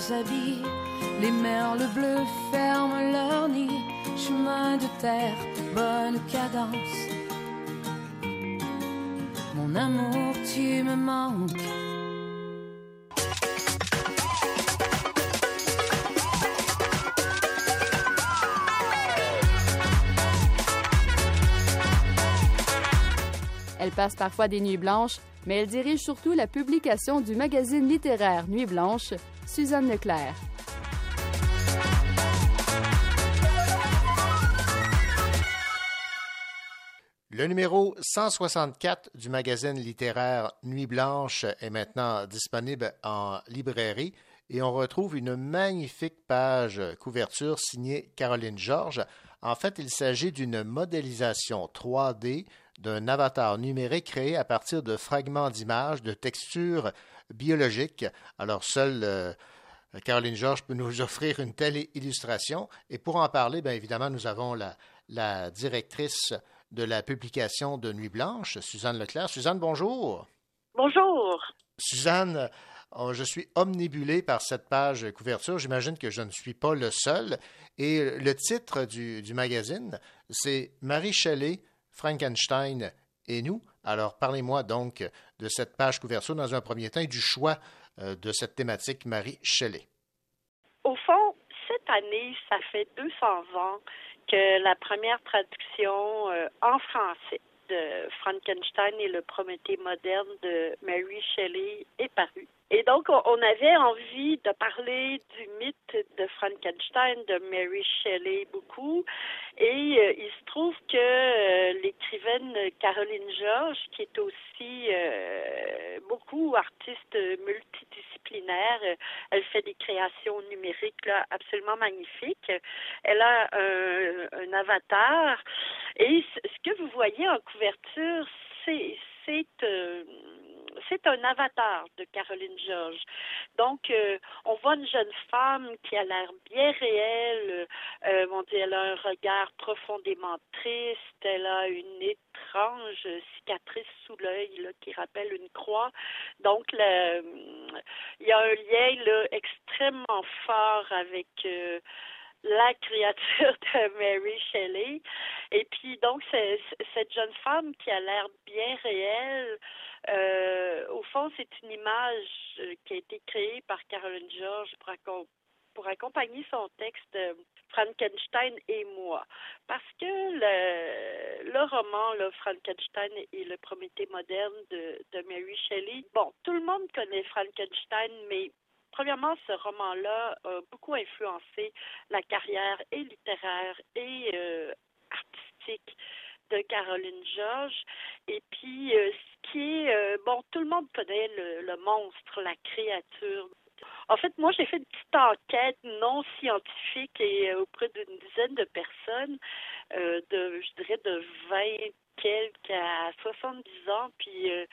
Les merles bleus ferment leur nid. Chemin de terre, bonne cadence. Mon amour, tu me manques. Elle passe parfois des nuits blanches, mais elle dirige surtout la publication du magazine littéraire Nuit blanche, Suzanne Leclerc. Le numéro 164 du magazine littéraire Nuit Blanche est maintenant disponible en librairie et on retrouve une magnifique page couverture signée Caroline Georges. En fait, il s'agit d'une modélisation 3D d'un avatar numérique créé à partir de fragments d'images, de textures biologiques. Alors, seule euh, Caroline Georges peut nous [LAUGHS] offrir une telle illustration. Et pour en parler, bien évidemment, nous avons la, la directrice de la publication de Nuit Blanche, Suzanne Leclerc. Suzanne, bonjour. Bonjour. Suzanne, oh, je suis omnibulé par cette page couverture. J'imagine que je ne suis pas le seul. Et le titre du, du magazine, c'est Marie Shelley, Frankenstein et nous. Alors, parlez-moi donc de cette page couverture dans un premier temps et du choix euh, de cette thématique Marie Shelley. Au fond, cette année, ça fait 200 ans que la première traduction euh, en français de Frankenstein et le Prométhée moderne de Mary Shelley est parue. Et donc, on- avait envie de parler du mythe de Frankenstein, de Mary Shelley beaucoup. Et euh, il se trouve que euh, l'écrivaine Caroline Georges, qui est aussi euh, beaucoup artiste multidisciplinaire, euh, elle fait des créations numériques là, absolument magnifiques. Elle a un, un avatar. Et ce que vous voyez en couverture, c'est c'est euh, c'est un avatar de Caroline Georges. Donc, euh, on voit une jeune femme qui a l'air bien réelle. Euh, on elle a un regard profondément triste. Elle a une étrange cicatrice sous l'œil qui rappelle une croix. Donc, le- il y a un lien là, extrêmement fort avec euh, la créature [LAUGHS] de Mary Shelley. Et puis, donc, cette jeune femme qui a l'air bien réelle, euh, au fond, c'est une image euh, qui a été créée par Caroline George pour, accom- pour accompagner son texte. Euh, Frankenstein et moi. Parce que le, le roman, là, Frankenstein et le Prométhée moderne de, de Mary Shelley, bon, tout le monde connaît Frankenstein, mais premièrement, ce roman-là a beaucoup influencé la carrière et littéraire et euh, artistique de Caroline George. Et puis, euh, ce qui est, euh, bon, tout le monde connaît le, le monstre, la créature. En fait, moi, j'ai fait une petite enquête non scientifique et auprès d'une dizaine de personnes, de, je dirais, de 20 quelques à 70 ans, puis euh,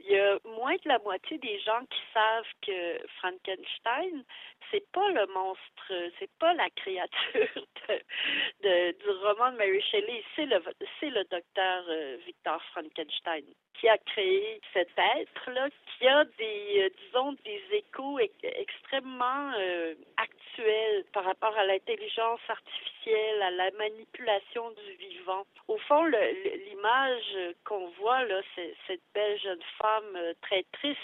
il y a moins de la moitié des gens qui savent que Frankenstein, c'est pas le monstre, c'est pas la créature [LAUGHS] de, de- du roman de Mary Shelley, c'est le c'est le docteur euh, Victor Frankenstein qui a créé cet être-là, qui a des, euh, disons, des échos extrêmement euh, actuels par rapport à l'intelligence artificielle, à la manipulation du vivant. Au fond, l'image qu'on voit, là, cette belle jeune femme euh, très triste,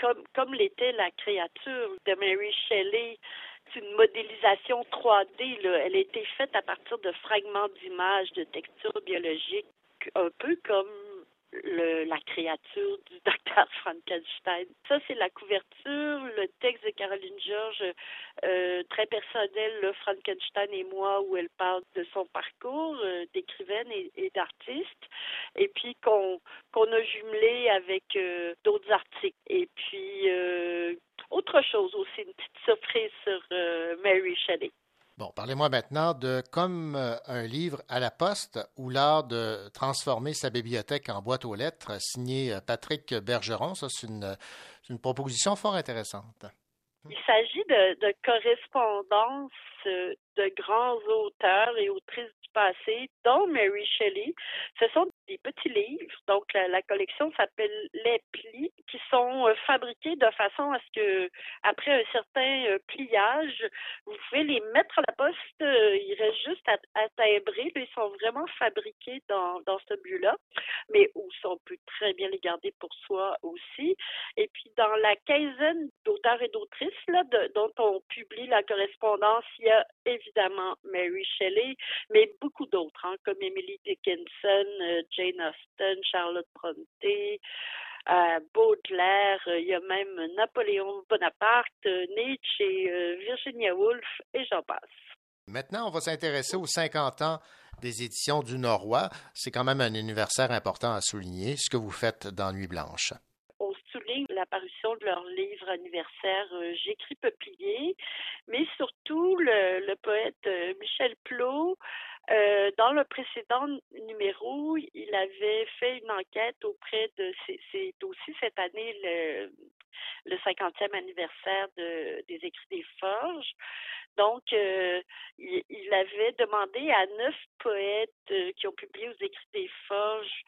comme, comme l'était la créature de Mary Shelley. C'est une modélisation 3D. Là. Elle a été faite à partir de fragments d'images, de textures biologiques, un peu comme le- la créature du [LAUGHS] docteur Frankenstein. Ça, c'est la couverture, le texte de Caroline George, euh, très personnel, là, Frankenstein et moi, où elle parle de son parcours euh, d'écrivaine et, d'artiste, et puis qu'on qu'on a jumelé avec euh, d'autres articles. Et puis, autre chose aussi, une petite surprise sur Mary Shelley. Bon, parlez-moi maintenant de Comme euh, un livre à la poste ou l'art de transformer sa bibliothèque en boîte aux lettres, signé euh, Patrick Bergeron. Ça, c'est une, proposition fort intéressante. Il s'agit de, euh, de grands auteurs et autrices du passé, dont Mary Shelley. Ce sont des petits livres, donc la, collection s'appelle Les Plis, qui sont euh, fabriqués de façon à ce que, après un certain euh, pliage, vous pouvez les mettre à la poste. euh, il reste juste à, à timbrer. Ils sont vraiment fabriqués dans, dans ce but-là, mais aussi on peut très bien les garder pour soi aussi. Et puis dans la quinzaine d'auteurs et d'autrices dont on publie la correspondance, y a évidemment Mary Shelley, mais beaucoup d'autres, hein, comme Emily Dickinson, euh, Jane Austen, Charlotte Brontë, euh, Baudelaire, euh, il y a même Napoléon Bonaparte, Nietzsche, et, Virginia Woolf, et j'en passe. Maintenant, on va s'intéresser aux 50 ans des éditions du Norrois. C'est quand même un anniversaire important à souligner, ce que vous faites dans Nuit Blanche. Souligne la parution de leur livre anniversaire euh, J'écris peuplier, mais surtout le, poète euh, Michel Plot. euh, dans le précédent numéro, il avait fait une enquête auprès de. c'est- aussi cette année le, le 50e anniversaire de, des écrits des Forges. Donc, il, il avait demandé à neuf poètes qui ont publié aux écrits des Forges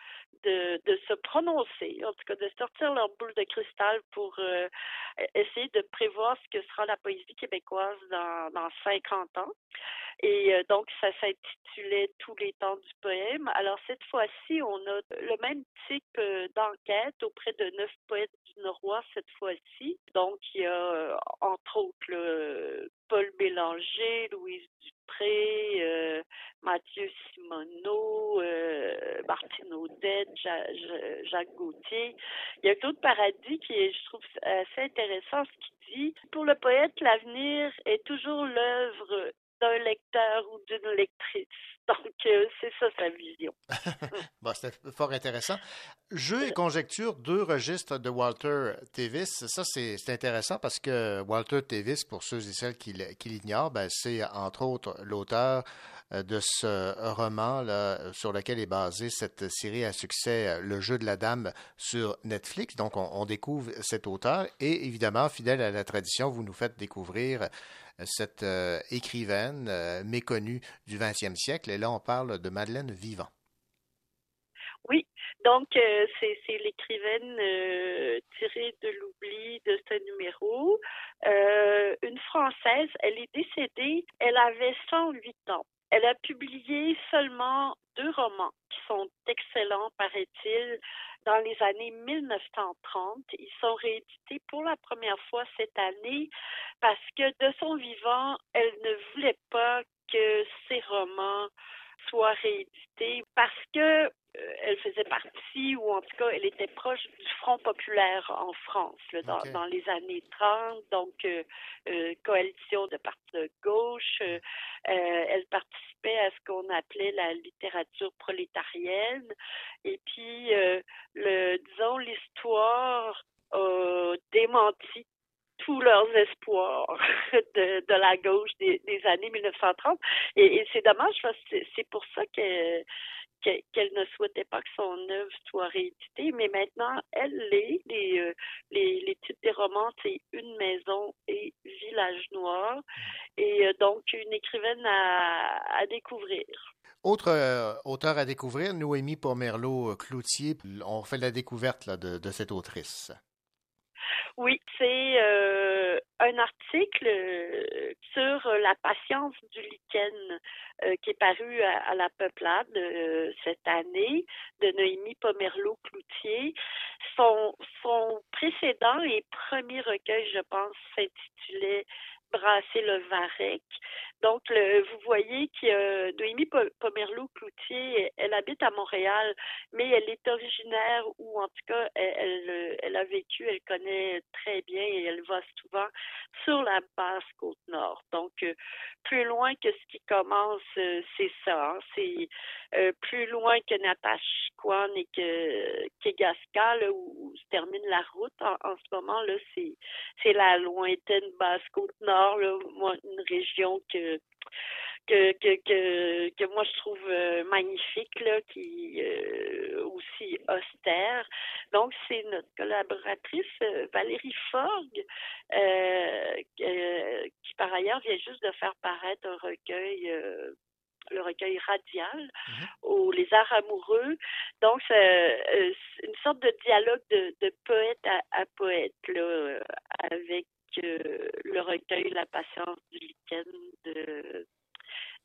de, de se prononcer, en tout cas de sortir leur boule de cristal pour euh, essayer de prévoir ce que sera la poésie québécoise dans, dans 50 ans. Et euh, donc, ça s'intitulait Tous les temps du poème. Alors, cette fois-ci, on a le même type euh, d'enquête auprès de neuf poètes du Norois cette fois-ci. Donc, il y a, entre autres, le Paul Bélanger, Louise Dupré, euh, Mathieu Simoneau, euh, Martine Audette, Ja- Ja- Jacques Gauthier. Il y a Claude Paradis qui est, je trouve, assez intéressant ce qu'il dit. Pour le poète, l'avenir est toujours l'œuvre d'un lecteur ou d'une lectrice. [LAUGHS] Donc, euh, c'est ça sa vision. [LAUGHS] Bon, C'était fort intéressant. Jeux et conjectures, deux registres de Walter Tevis. Ça, c'est intéressant parce que Walter Tevis, pour ceux et celles qui l'ignorent, ben, c'est entre autres l'auteur euh, de ce roman là, sur lequel est basée cette série à succès, euh, Le jeu de la dame, sur Netflix. Donc, on, on découvre cet auteur et évidemment, fidèle à la tradition, vous nous faites découvrir cette euh, écrivaine euh, méconnue du 20e siècle. Et là, on parle de Madeleine Vivant. Oui, donc euh, c'est l'écrivaine euh, tirée de l'oubli de ce numéro. Euh, une Française, elle est décédée, elle avait 108 ans. Elle a publié seulement deux romans qui sont excellents, paraît-il, dans les années 1930. Ils sont réédités pour la première fois cette année parce que de son vivant, elle ne voulait pas que ces romans soient réédités parce que elle faisait partie, ou en tout cas, elle était proche du Front populaire en France là, dans, les années 30, donc euh, euh, coalition de partis de gauche. Euh, euh, elle participait à ce qu'on appelait la littérature prolétarienne. Et puis, euh, le, disons, l'histoire a démenti tous leurs espoirs [LAUGHS] de, de la gauche des, des années 1930. Et, et c'est dommage parce que c'est- pour ça que- qu'elle ne souhaitait pas que son œuvre soit rééditée, mais maintenant, elle l'est. Les, euh, les, les titres des romans, c'est Une maison et Village noir. Et euh, donc, une écrivaine à, à découvrir. Autre euh, auteur à découvrir, Noémie Pomerleau-Cloutier. On fait la découverte là, de, de cette autrice. Oui, c'est euh, un article euh, sur la patience du lichen euh, qui est paru à, la Peuplade euh, cette année de Noémie Pomerleau-Cloutier. Son, son précédent et premier recueil, je pense, s'intitulait Brasser le varech. Donc, le, vous voyez que Noémie Po- Pomerleau-Cloutier, elle habite à Montréal, mais elle est originaire ou en tout cas, elle, elle, elle a vécu, elle connaît très bien et elle va souvent sur la basse côte nord. Donc, euh, plus loin que ce qui commence, euh, c'est ça. hein. C'est euh, plus loin que Natashquan et que Kegaska, où, se termine la route. En, ce moment, là, c'est la lointaine basse côte nord, une région que que, que, que, que moi je trouve euh, magnifique, là, qui euh, aussi austère. Donc, c'est notre collaboratrice euh, Valérie Forgue, euh, qui par ailleurs vient juste de faire paraître un recueil. euh, le recueil radial aux Les Arts amoureux. Donc, c'est une sorte de dialogue de, de poète à, à poète, là, avec le recueil La patience du lichen de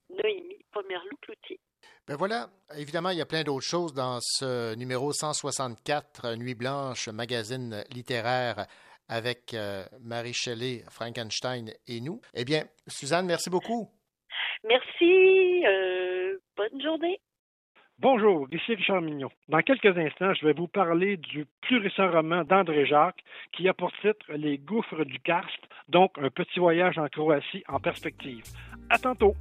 Noémie Pomerleau-Cloutier. Ben voilà, évidemment, il y a plein d'autres choses dans ce numéro 164, euh, Nuit Blanche, magazine littéraire avec euh, Marie Shelley, Frankenstein et nous. Eh bien, Suzanne, merci beaucoup. Merci, euh, bonne journée. Bonjour, ici Richard Mignon. Dans quelques instants, je vais vous parler du plus récent roman d'André Jacques qui a pour titre Les gouffres du Karst, donc un petit voyage en Croatie en perspective. À tantôt.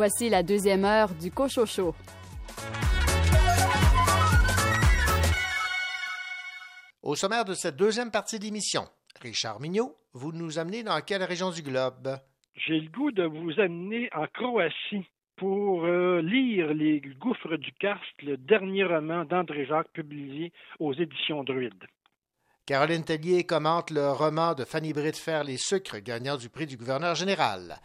Voici la deuxième heure du Cochocho. Au sommaire de cette deuxième partie d'émission, Richard Mignot, vous nous amenez dans quelle région du globe? J'ai le goût de vous amener en Croatie pour euh, lire Les gouffres du Karst, le dernier roman d'André Jacques publié aux éditions Druide. Caroline Tellier commente le roman de Fanny Britt Faire les sucres, gagnant du prix du gouverneur général.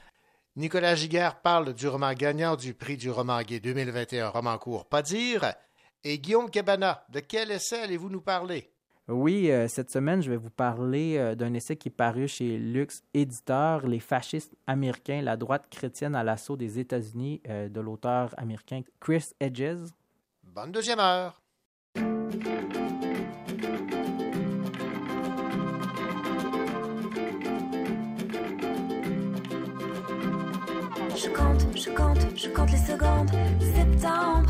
Nicolas Giguère parle du roman gagnant du prix du roman gay 2021, roman court Pas dire. Et Guillaume Cabana, de quel essai allez-vous nous parler? Oui, euh, cette semaine, je vais vous parler euh, d'un essai qui est paru chez Lux Éditeur, Les fascistes américains, la droite chrétienne à l'assaut des États-Unis, euh, de l'auteur américain Chris Edges. Bonne deuxième heure. Je compte, je compte, les secondes. Septembre.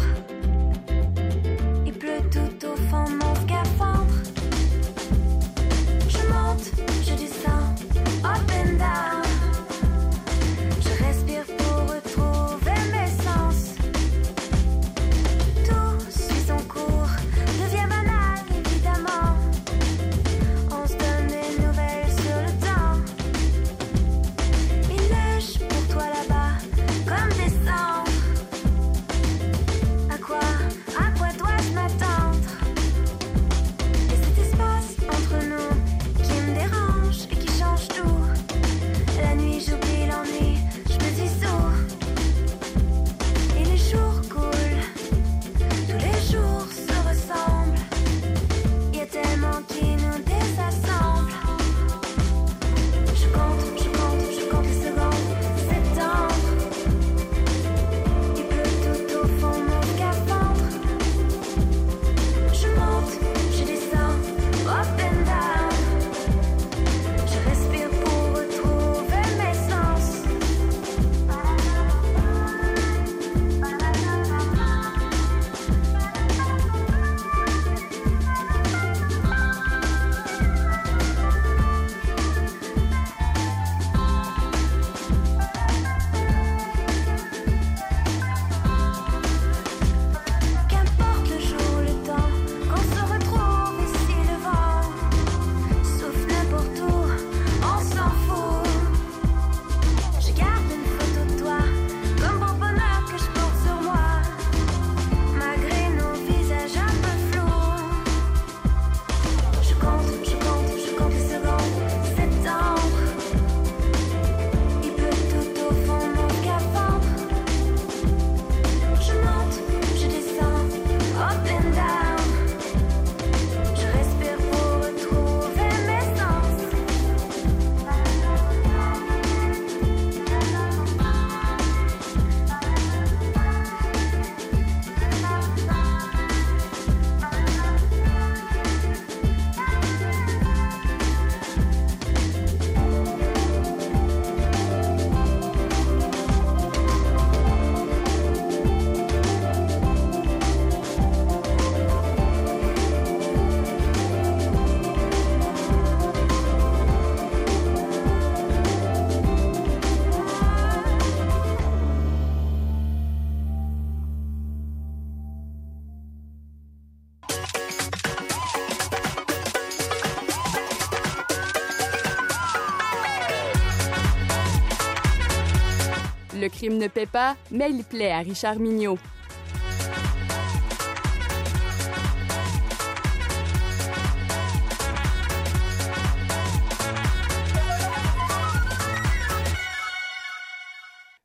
Ne pas, mais il plaît à Richard Mignot.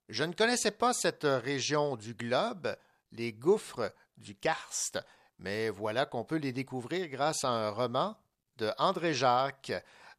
Je ne connaissais pas cette région du globe, les gouffres du Karst, mais voilà qu'on peut les découvrir grâce à un roman de André Jacques,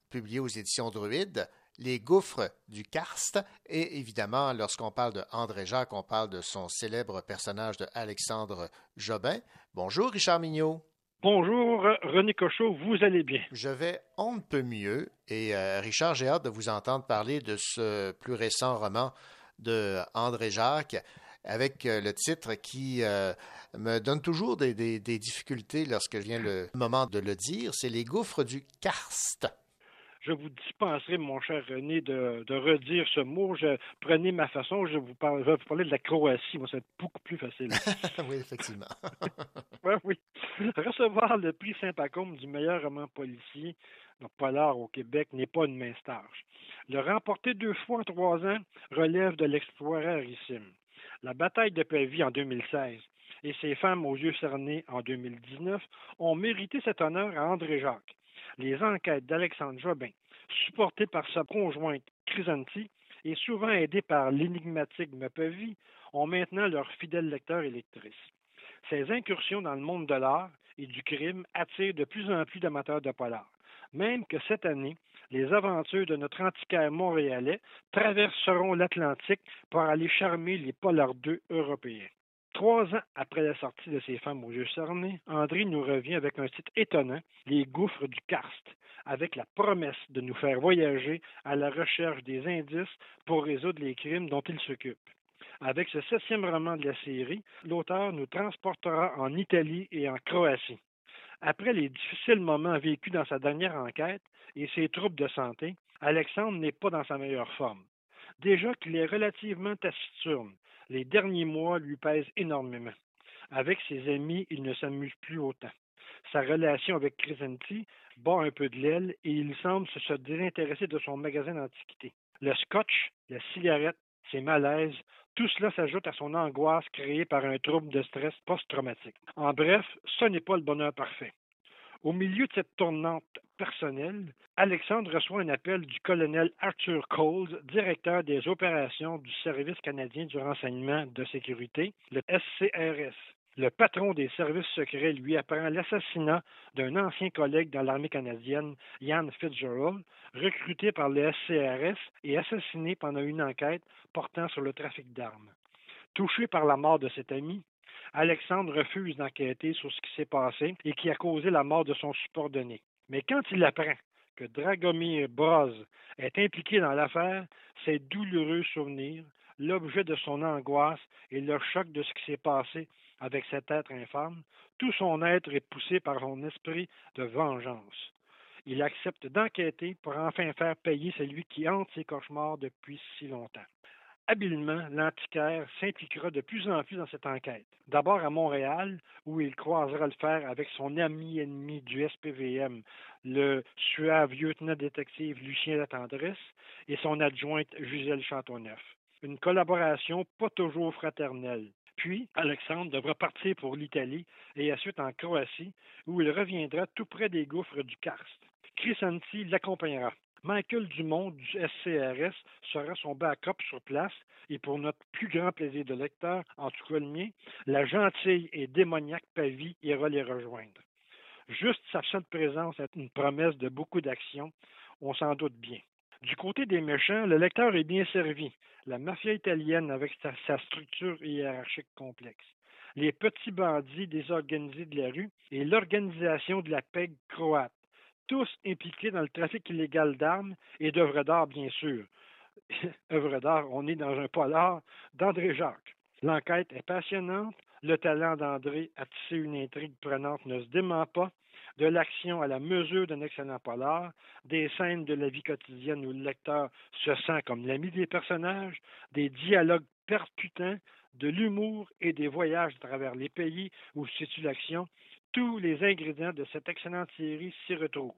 publié aux éditions Druide, Les gouffres du Karst. Et évidemment, lorsqu'on parle de André Jacques, on parle de son célèbre personnage de Alexandre Jobin. Bonjour, Richard Mignot. Bonjour, René Cochot, vous allez bien? Je vais on ne peut mieux. Et euh, Richard, j'ai hâte de vous entendre parler de ce plus récent roman de André Jacques avec euh, le titre qui euh, me donne toujours des, des, des, difficultés lorsque vient le moment de le dire. C'est Les gouffres du Karst. Je vous dispenserai, mon cher René, de, de redire ce mot. Je, prenez ma façon, je vous parle, je vais vous parler de la Croatie. Moi, c'est beaucoup plus facile. [LAUGHS] oui, effectivement. [LAUGHS] ouais, oui. Recevoir le prix Saint-Pacôme du meilleur roman policier, donc polar au Québec, n'est pas une mince tâche. Le remporter deux fois en trois ans relève de l'exploit rarissime. La bataille de Pavie en 2016 et ses femmes aux yeux cernés en 2019 ont mérité cet honneur à André Jacques. Les enquêtes d'Alexandre Jobin, supportées par sa conjointe Chrysanthi et souvent aidées par l'énigmatique Mepevi, ont maintenant leurs fidèles lecteurs et lectrices. Ces incursions dans le monde de l'art et du crime attirent de plus en plus d'amateurs de polar. Même que cette année, les aventures de notre antiquaire montréalais traverseront l'Atlantique pour aller charmer les polardeux européens. Trois ans après la sortie de ces femmes aux yeux cernés, André nous revient avec un titre étonnant, Les gouffres du karst, avec la promesse de nous faire voyager à la recherche des indices pour résoudre les crimes dont il s'occupe. Avec ce septième roman de la série, l'auteur nous transportera en Italie et en Croatie. Après les difficiles moments vécus dans sa dernière enquête et ses troubles de santé, Alexandre n'est pas dans sa meilleure forme. Déjà qu'il est relativement taciturne, les derniers mois lui pèsent énormément. Avec ses amis, il ne s'amuse plus autant. Sa relation avec Chrysanthi bat un peu de l'aile et il semble se désintéresser de son magasin d'antiquités. Le scotch, la cigarette, ses malaises, tout cela s'ajoute à son angoisse créée par un trouble de stress post-traumatique. En bref, ce n'est pas le bonheur parfait. Au milieu de cette tournante personnelle, Alexandre reçoit un appel du colonel Arthur Coles, directeur des opérations du Service canadien du renseignement de sécurité, le SCRS. Le patron des services secrets lui apprend l'assassinat d'un ancien collègue dans l'armée canadienne, Ian Fitzgerald, recruté par le SCRS et assassiné pendant une enquête portant sur le trafic d'armes. Touché par la mort de cet ami, Alexandre refuse d'enquêter sur ce qui s'est passé et qui a causé la mort de son subordonné. Mais quand il apprend que Dragomir Broz est impliqué dans l'affaire, ses douloureux souvenirs, l'objet de son angoisse et le choc de ce qui s'est passé avec cet être infâme, tout son être est poussé par son esprit de vengeance. Il accepte d'enquêter pour enfin faire payer celui qui hante ses cauchemars depuis si longtemps. Habilement, l'antiquaire s'impliquera de plus en plus dans cette enquête. D'abord à Montréal, où il croisera le fer avec son ami ennemi du SPVM, le suave lieutenant détective Lucien Latendresse, et son adjointe Gisèle Châteauneuf. Une collaboration pas toujours fraternelle. Puis, Alexandre devra partir pour l'Italie et ensuite en Croatie, où il reviendra tout près des gouffres du Karst. Chrysanthi l'accompagnera. Michael Dumont du SCRS sera son backup sur place et pour notre plus grand plaisir de lecteur, en tout cas le mien, la gentille et démoniaque Pavie ira les rejoindre. Juste sa seule présence est une promesse de beaucoup d'action, on s'en doute bien. Du côté des méchants, le lecteur est bien servi. La mafia italienne avec sa, sa structure hiérarchique complexe. Les petits bandits désorganisés de la rue et l'organisation de la PEG croate tous impliqués dans le trafic illégal d'armes et d'œuvres d'art, bien sûr. [LAUGHS] œuvres d'art, on est dans un polar d'André Jacques. L'enquête est passionnante. Le talent d'André à tisser une intrigue prenante ne se dément pas. De l'action à la mesure d'un excellent polar, des scènes de la vie quotidienne où le lecteur se sent comme l'ami des personnages, des dialogues percutants, de l'humour et des voyages à travers les pays où se situe l'action, tous les ingrédients de cette excellente série s'y retrouvent.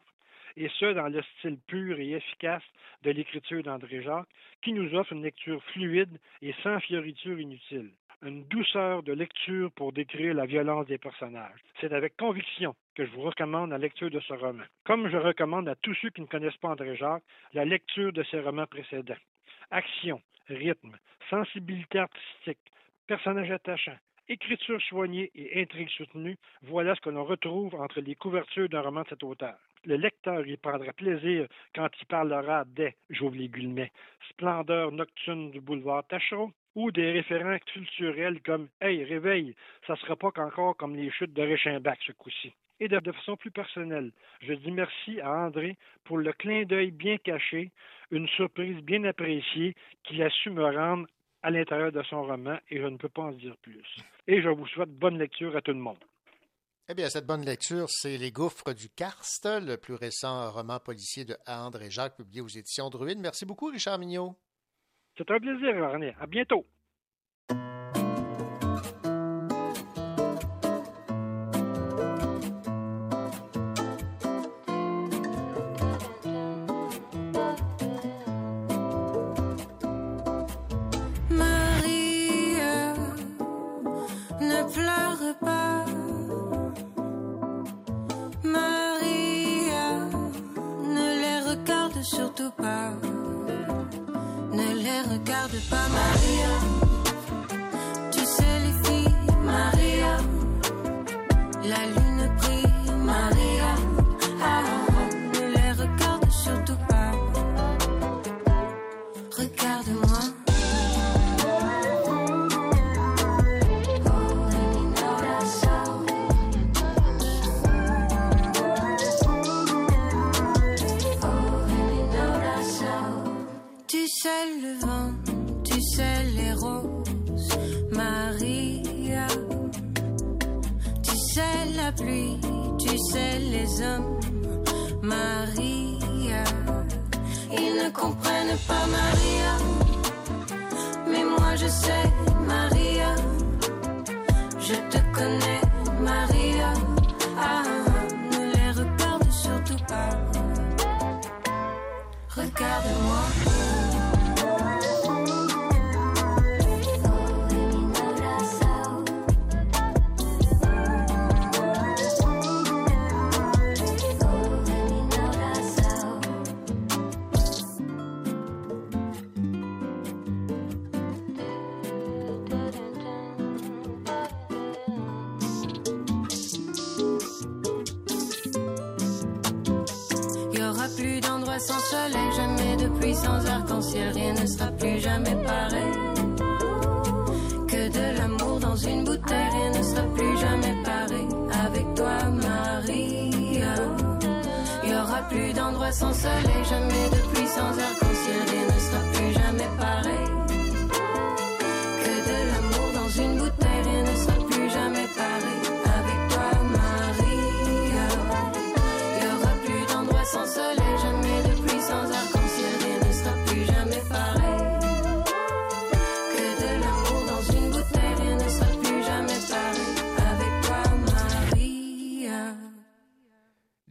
Et ce, dans le style pur et efficace de l'écriture d'André Jacques, qui nous offre une lecture fluide et sans fioritures inutiles. Une douceur de lecture pour décrire la violence des personnages. C'est avec conviction que je vous recommande la lecture de ce roman. Comme je recommande à tous ceux qui ne connaissent pas André Jacques la lecture de ses romans précédents. Action, rythme, sensibilité artistique, personnages attachants, écriture soignée et intrigue soutenue, voilà ce que l'on retrouve entre les couvertures d'un roman de cet auteur. Le lecteur y prendra plaisir quand il parlera des, j'ouvre guillemets, splendeurs nocturnes du boulevard Tachereau ou des référents culturels comme Hey, réveille, ça sera pas qu'encore comme les chutes de Réchimbach ce coup-ci. Et de, de façon plus personnelle, je dis merci à André pour le clin d'œil bien caché, une surprise bien appréciée qu'il a su me rendre à l'intérieur de son roman et je ne peux pas en dire plus. Et je vous souhaite bonne lecture à tout le monde. Eh bien, cette bonne lecture, c'est Les Gouffres du Karst, le plus récent roman policier de André Jacques, publié aux éditions Druide. Merci beaucoup, Richard Mignot. C'est un plaisir, René. À bientôt. Ne les regarde pas, Maria. Tu sais les hommes, Maria. Ils ne comprennent pas Maria, mais moi je sais Maria. Je te connais Maria. Ah, ne les regarde surtout pas. Regarde-moi. Sans soleil, jamais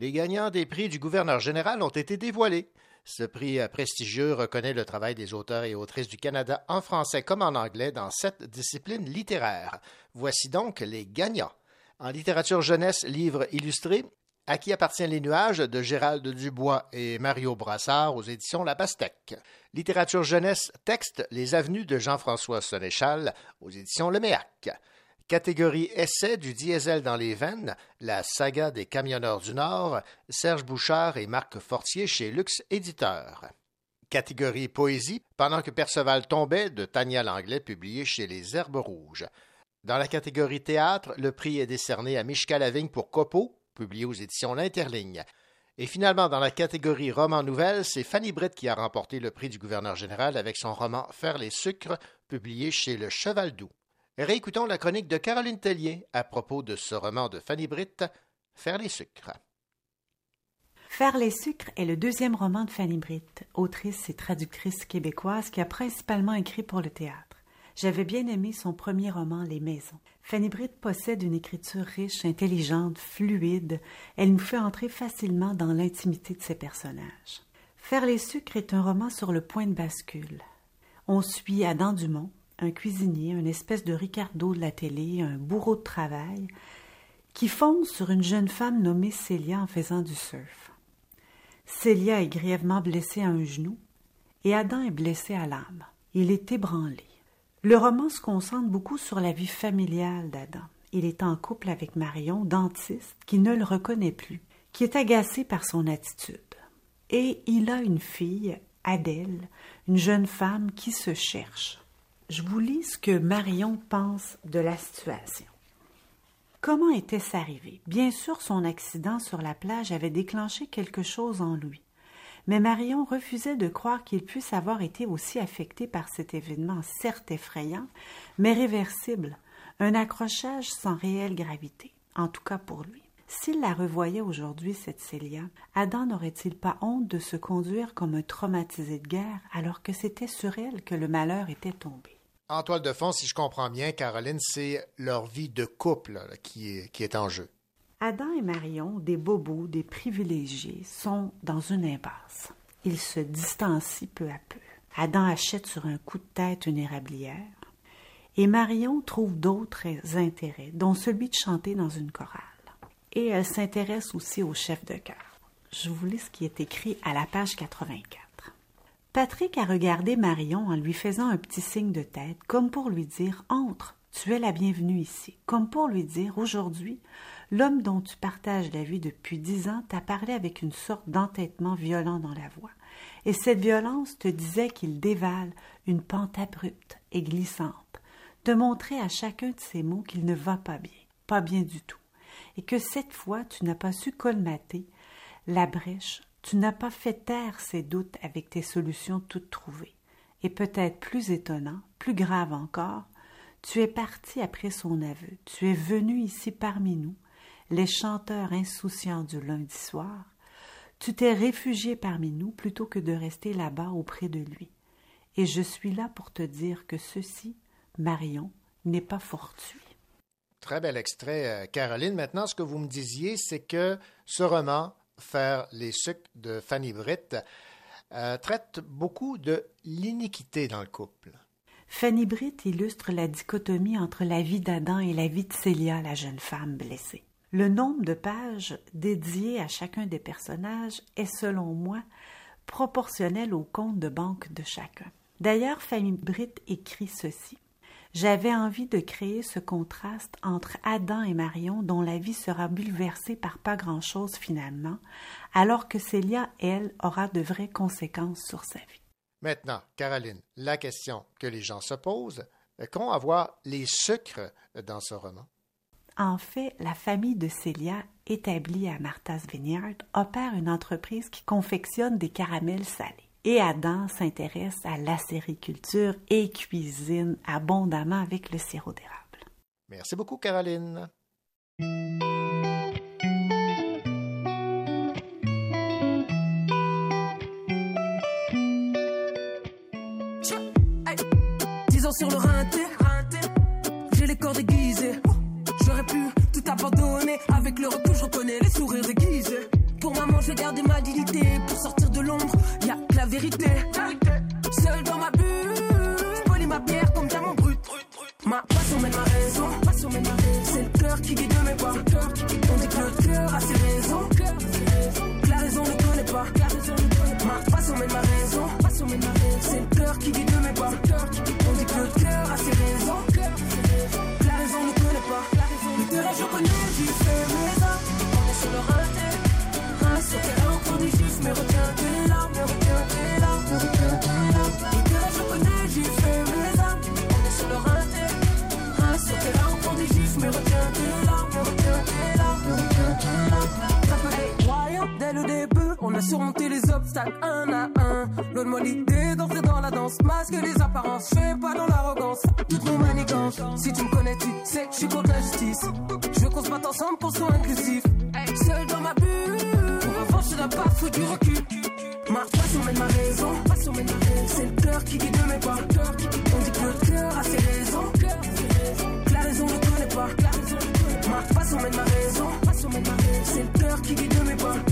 Les gagnants des prix du gouverneur général ont été dévoilés. Ce prix prestigieux reconnaît le travail des auteurs et autrices du Canada en français comme en anglais dans sept disciplines littéraires. Voici donc les gagnants. En littérature jeunesse, livre illustré, À qui appartient les nuages de Gérald Dubois et Mario Brassard aux éditions La Pastèque. Littérature jeunesse, texte Les avenues de Jean-François Sénéchal aux éditions Le Méac. Catégorie essai du diesel dans les veines, la saga des camionneurs du Nord, Serge Bouchard et Marc Fortier chez Lux Éditeur. Catégorie poésie, pendant que Perceval tombait de Tania Langlais, publié chez Les Herbes Rouges. Dans la catégorie théâtre, le prix est décerné à Michka Lavigne pour Copeau, publié aux éditions L'Interligne. Et finalement, dans la catégorie roman nouvelle, c'est Fanny Britt qui a remporté le prix du gouverneur général avec son roman Faire les sucres, publié chez Le Cheval Doux. Réécoutons la chronique de Caroline Tellier à propos de ce roman de Fanny Britt, Faire les sucres. Faire les sucres est le deuxième roman de Fanny Britt, autrice et traductrice québécoise qui a principalement écrit pour le théâtre. J'avais bien aimé son premier roman Les Maisons. Fanny Britt possède une écriture riche, intelligente, fluide. Elle nous fait entrer facilement dans l'intimité de ses personnages. Faire les sucres est un roman sur le point de bascule. On suit Adam Dumont, un cuisinier, une espèce de Ricardo de la télé, un bourreau de travail, qui fonce sur une jeune femme nommée Célia en faisant du surf. Célia est grièvement blessée à un genou et Adam est blessé à l'âme. Il est ébranlé. Le roman se concentre beaucoup sur la vie familiale d'Adam. Il est en couple avec Marion, dentiste, qui ne le reconnaît plus, qui est agacée par son attitude. Et il a une fille, Adèle, une jeune femme qui se cherche. Je vous lis ce que Marion pense de la situation. Comment était-ce arrivé? Bien sûr, son accident sur la plage avait déclenché quelque chose en lui. Mais Marion refusait de croire qu'il puisse avoir été aussi affecté par cet événement, certes effrayant, mais réversible, un accrochage sans réelle gravité, en tout cas pour lui. S'il la revoyait aujourd'hui, cette Célia, Adam n'aurait-il pas honte de se conduire comme un traumatisé de guerre alors que c'était sur elle que le malheur était tombé? En toile de fond, si je comprends bien, Caroline, c'est leur vie de couple qui, est, qui est en jeu. Adam et Marion, des bobos, des privilégiés, sont dans une impasse. Ils se distancient peu à peu. Adam achète sur un coup de tête une érablière et Marion trouve d'autres intérêts, dont celui de chanter dans une chorale. Et elle s'intéresse aussi au chef de chœur. Je vous lis ce qui est écrit à la page 84. Patrick a regardé Marion en lui faisant un petit signe de tête, comme pour lui dire Entre, tu es la bienvenue ici, comme pour lui dire Aujourd'hui, l'homme dont tu partages la vie depuis dix ans t'a parlé avec une sorte d'entêtement violent dans la voix. Et cette violence te disait qu'il dévale une pente abrupte et glissante, te montrer à chacun de ces mots qu'il ne va pas bien, pas bien du tout, et que cette fois tu n'as pas su colmater la brèche tu n'as pas fait taire ces doutes avec tes solutions toutes trouvées. Et peut-être plus étonnant, plus grave encore, tu es parti après son aveu, tu es venu ici parmi nous, les chanteurs insouciants du lundi soir, tu t'es réfugié parmi nous plutôt que de rester là-bas auprès de lui. Et je suis là pour te dire que ceci, Marion, n'est pas fortuit. Très bel extrait, euh, Caroline. Maintenant, ce que vous me disiez, c'est que ce roman Faire les sucres de Fanny Britt euh, traite beaucoup de l'iniquité dans le couple. Fanny Britt illustre la dichotomie entre la vie d'Adam et la vie de Célia, la jeune femme blessée. Le nombre de pages dédiées à chacun des personnages est, selon moi, proportionnel au compte de banque de chacun. D'ailleurs, Fanny Britt écrit ceci. J'avais envie de créer ce contraste entre Adam et Marion dont la vie sera bouleversée par pas grand-chose finalement, alors que Célia, elle, aura de vraies conséquences sur sa vie. Maintenant, Caroline, la question que les gens se posent, qu'ont à voir les sucres dans ce roman? En fait, la famille de Célia, établie à Martha's Vineyard, opère une entreprise qui confectionne des caramels salés. Et Adam s'intéresse à l'acériculture et cuisine abondamment avec le sirop d'érable. Merci beaucoup, Caroline. Dix ans sur le rinté, j'ai les corps déguisés. J'aurais pu tout abandonner. Avec le retour, je reconnais les sourires déguisés. Pour maman, je garder ma dignité. Pour sortir de l'ombre, y a que la vérité. Seul dans ma bulle, je ma pierre comme diamant brut. Ma passion mène ma raison. C'est le cœur qui guide mes pas. On dit que le cœur a ses raisons. La raison ne connaît pas. Ma passion mène ma raison. C'est le cœur qui guide mes pas. On dit que le cœur a ses raisons. La raison ne connaît pas. Le terrain, je connais, j'y fais mes armes. Sur le surmonté les obstacles un à un. Donne-moi l'idée d'entrer dans la danse, masque les apparences, je fais pas dans l'arrogance, toutes nos manigances. Si tu me connais, tu sais que je suis contre la justice. Je veux qu'on se batte ensemble pour soit inclusif. Seul dans ma bulle, pour avancer n'a pas faut du recul. Ma passion mène ma raison, c'est le cœur qui guide mes pas. On dit que le cœur a ses raisons, la raison ne connaît pas. Ma passion mène ma raison, c'est le cœur qui guide mes pas.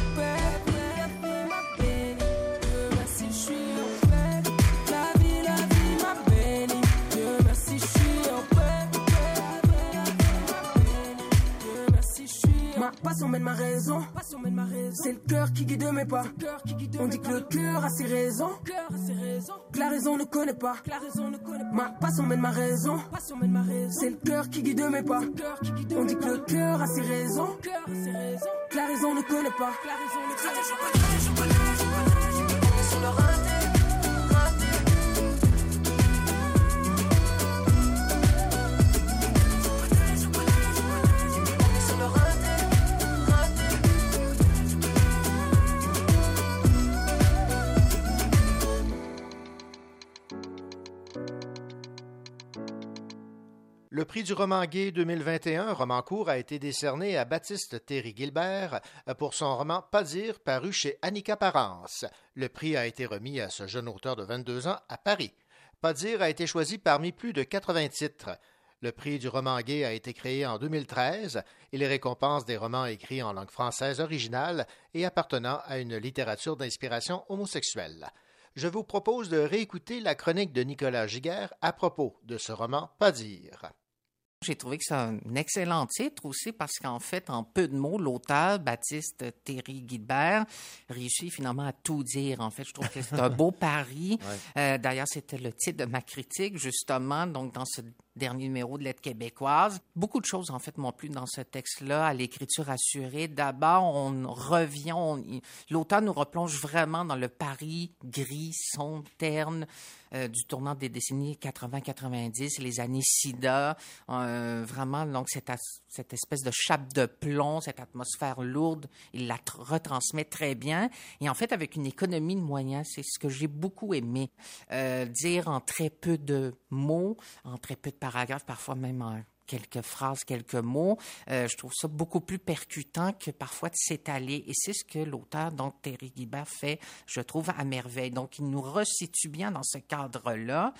suis Ma passion mène ma raison. C'est le cœur qui guide mes pas. On dit que le cœur a ses raisons. Que la raison ne connaît pas. Ma passion mène ma raison. C'est le cœur qui guide mes pas. On dit que le cœur a ses raisons. Que la raison ne connaît pas. Sur le Le prix du roman gay 2021, roman court, a été décerné à Baptiste Terry Gilbert pour son roman Pas dire, paru chez Annika Parence. Le prix a été remis à ce jeune auteur de 22 ans à Paris. Pas dire a été choisi parmi plus de 80 titres. Le prix du roman gay a été créé en 2013. Il récompense des romans écrits en langue française originale et appartenant à une littérature d'inspiration homosexuelle. Je vous propose de réécouter la chronique de Nicolas Giguère à propos de ce roman Pas dire. J'ai trouvé que c'est un excellent titre aussi parce qu'en fait, en peu de mots, l'auteur, Baptiste Thierry Guilbert, réussit finalement à tout dire. En fait, je trouve que c'est un beau pari. Euh, D'ailleurs, c'était le titre de ma critique, justement, donc dans ce dernier numéro de Lettres québécoises. Beaucoup de choses, en fait, m'ont plu dans ce texte-là, à l'écriture assurée. D'abord, on revient, on- l'auteur nous replonge vraiment dans le Paris gris, sombre, terne, euh, du tournant des décennies 80-90, les années SIDA, euh, vraiment, donc, cette, espèce de chape de plomb, cette atmosphère lourde, il la tr- retransmet très bien. Et en fait, avec une économie de moyens, c'est ce que j'ai beaucoup aimé. Euh, dire en très peu de mots, en très peu de paragraphes, parfois même en quelques phrases, quelques mots. Euh, je trouve ça beaucoup plus percutant que parfois de s'étaler. Et c'est ce que l'auteur, donc Terry Guibert, fait, je trouve, à merveille. Donc, il nous resitue bien dans ce cadre-là.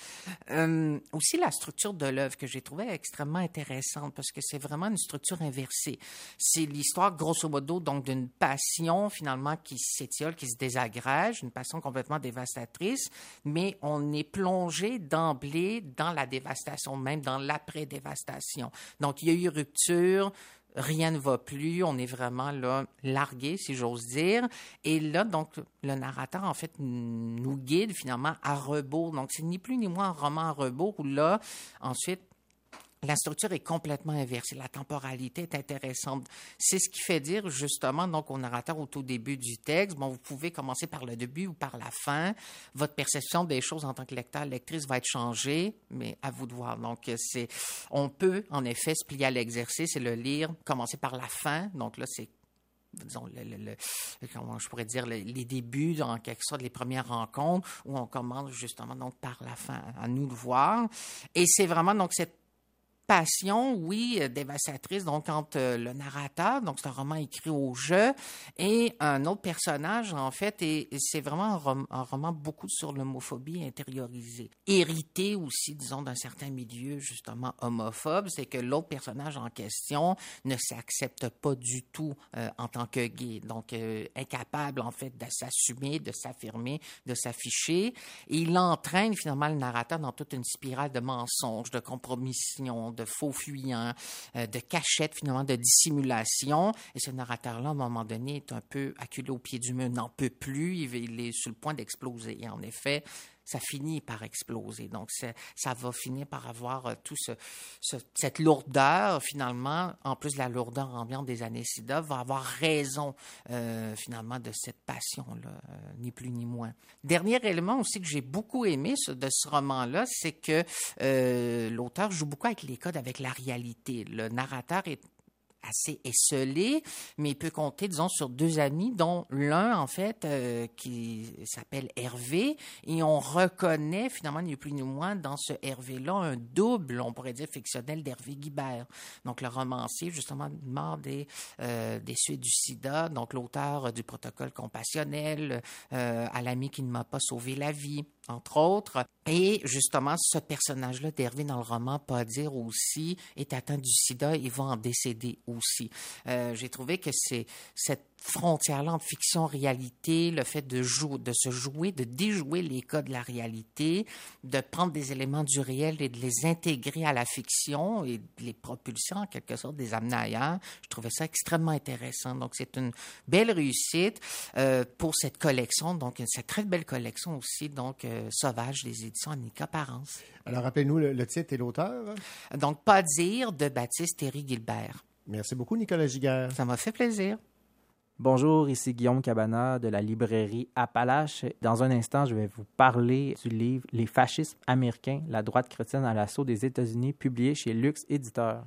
Euh, aussi, la structure de l'œuvre que j'ai trouvée extrêmement intéressante parce que c'est vraiment une structure inversée. C'est l'histoire, grosso modo, donc d'une passion finalement qui s'étiole, qui se désagrège, une passion complètement dévastatrice, mais on est plongé d'emblée dans la dévastation, même dans l'après-dévastation. Donc, il y a eu rupture, rien ne va plus, on est vraiment là largué, si j'ose dire. Et là, donc, le narrateur, en fait, nous guide finalement à rebours. Donc, c'est ni plus ni moins un roman à rebours où là, ensuite, la structure est complètement inversée. La temporalité est intéressante. C'est ce qui fait dire justement donc au narrateur au tout début du texte, bon, vous pouvez commencer par le début ou par la fin. Votre perception des choses en tant que lecteur, lectrice va être changée, mais à vous de voir. Donc c'est, on peut en effet se plier à l'exercice et le lire, commencer par la fin. Donc là c'est disons, le, comment je pourrais dire, le- les débuts, en quelque sorte, les premières rencontres, où on commence justement donc par la fin, à nous de voir. Et c'est vraiment donc cette passion, oui, euh, dévastatrice, donc entre euh, le narrateur, donc c'est un roman écrit au jeu, et un autre personnage, en fait, et, c'est vraiment un, rom- un roman beaucoup sur l'homophobie intériorisée. Hérité aussi, disons, d'un certain milieu, justement, homophobe, c'est que l'autre personnage en question ne s'accepte pas du tout euh, en tant que gay, donc incapable, en fait, de s'assumer, de s'affirmer, de s'afficher, et il entraîne finalement le narrateur dans toute une spirale de mensonges, de compromission, de faux fuyants, euh, de cachettes, finalement, de dissimulation. Et ce narrateur-là, à un moment donné, est un peu acculé au pied du mur, n'en peut plus, il, il est sur le point d'exploser. Et en effet, ça finit par exploser. Donc, ça va finir par avoir euh, tout ce, ce- cette lourdeur, finalement, en plus de la lourdeur ambiante des années SIDA, va avoir raison, euh, finalement, de cette passion-là, euh, ni plus ni moins. Dernier élément aussi que j'ai beaucoup aimé de ce roman-là, c'est que l'auteur joue beaucoup avec les codes, avec la réalité. Le narrateur est assez esselé, mais il peut compter, disons, sur deux amis, dont l'un, en fait, euh, qui s'appelle Hervé, et on reconnaît, finalement, ni plus ni moins, dans ce Hervé-là, un double, on pourrait dire, fictionnel d'Hervé Guibert. Donc, le romancier, justement, mort des, euh, suites du sida, donc l'auteur du protocole compassionnel, euh, à l'ami qui ne m'a pas sauvé la vie, entre autres. Et justement, ce personnage-là d'Hervé dans le roman, pas dire aussi, est atteint du sida et va en décéder aussi. Euh, J'ai trouvé que c'est cette frontière-là entre fiction-réalité, le fait de, jouer, de se jouer, de déjouer les codes de la réalité, de prendre des éléments du réel et de les intégrer à la fiction et de les propulser en quelque sorte, des amener ailleurs. Je trouvais ça extrêmement intéressant. Donc, c'est une belle réussite euh, pour cette collection, donc cette très belle collection aussi, donc euh, Sauvage des éditions Annika Parence. Alors, rappelez-nous le, le titre et l'auteur. Donc, Pas dire de Baptiste Thierry Gilbert. Merci beaucoup, Nicolas Giguère. Ça m'a fait plaisir. Bonjour, ici Guillaume Cabana de la librairie Appalache. Dans un instant, je vais vous parler du livre Les fascismes américains, la droite chrétienne à l'assaut des États-Unis, publié chez Lux Éditeur.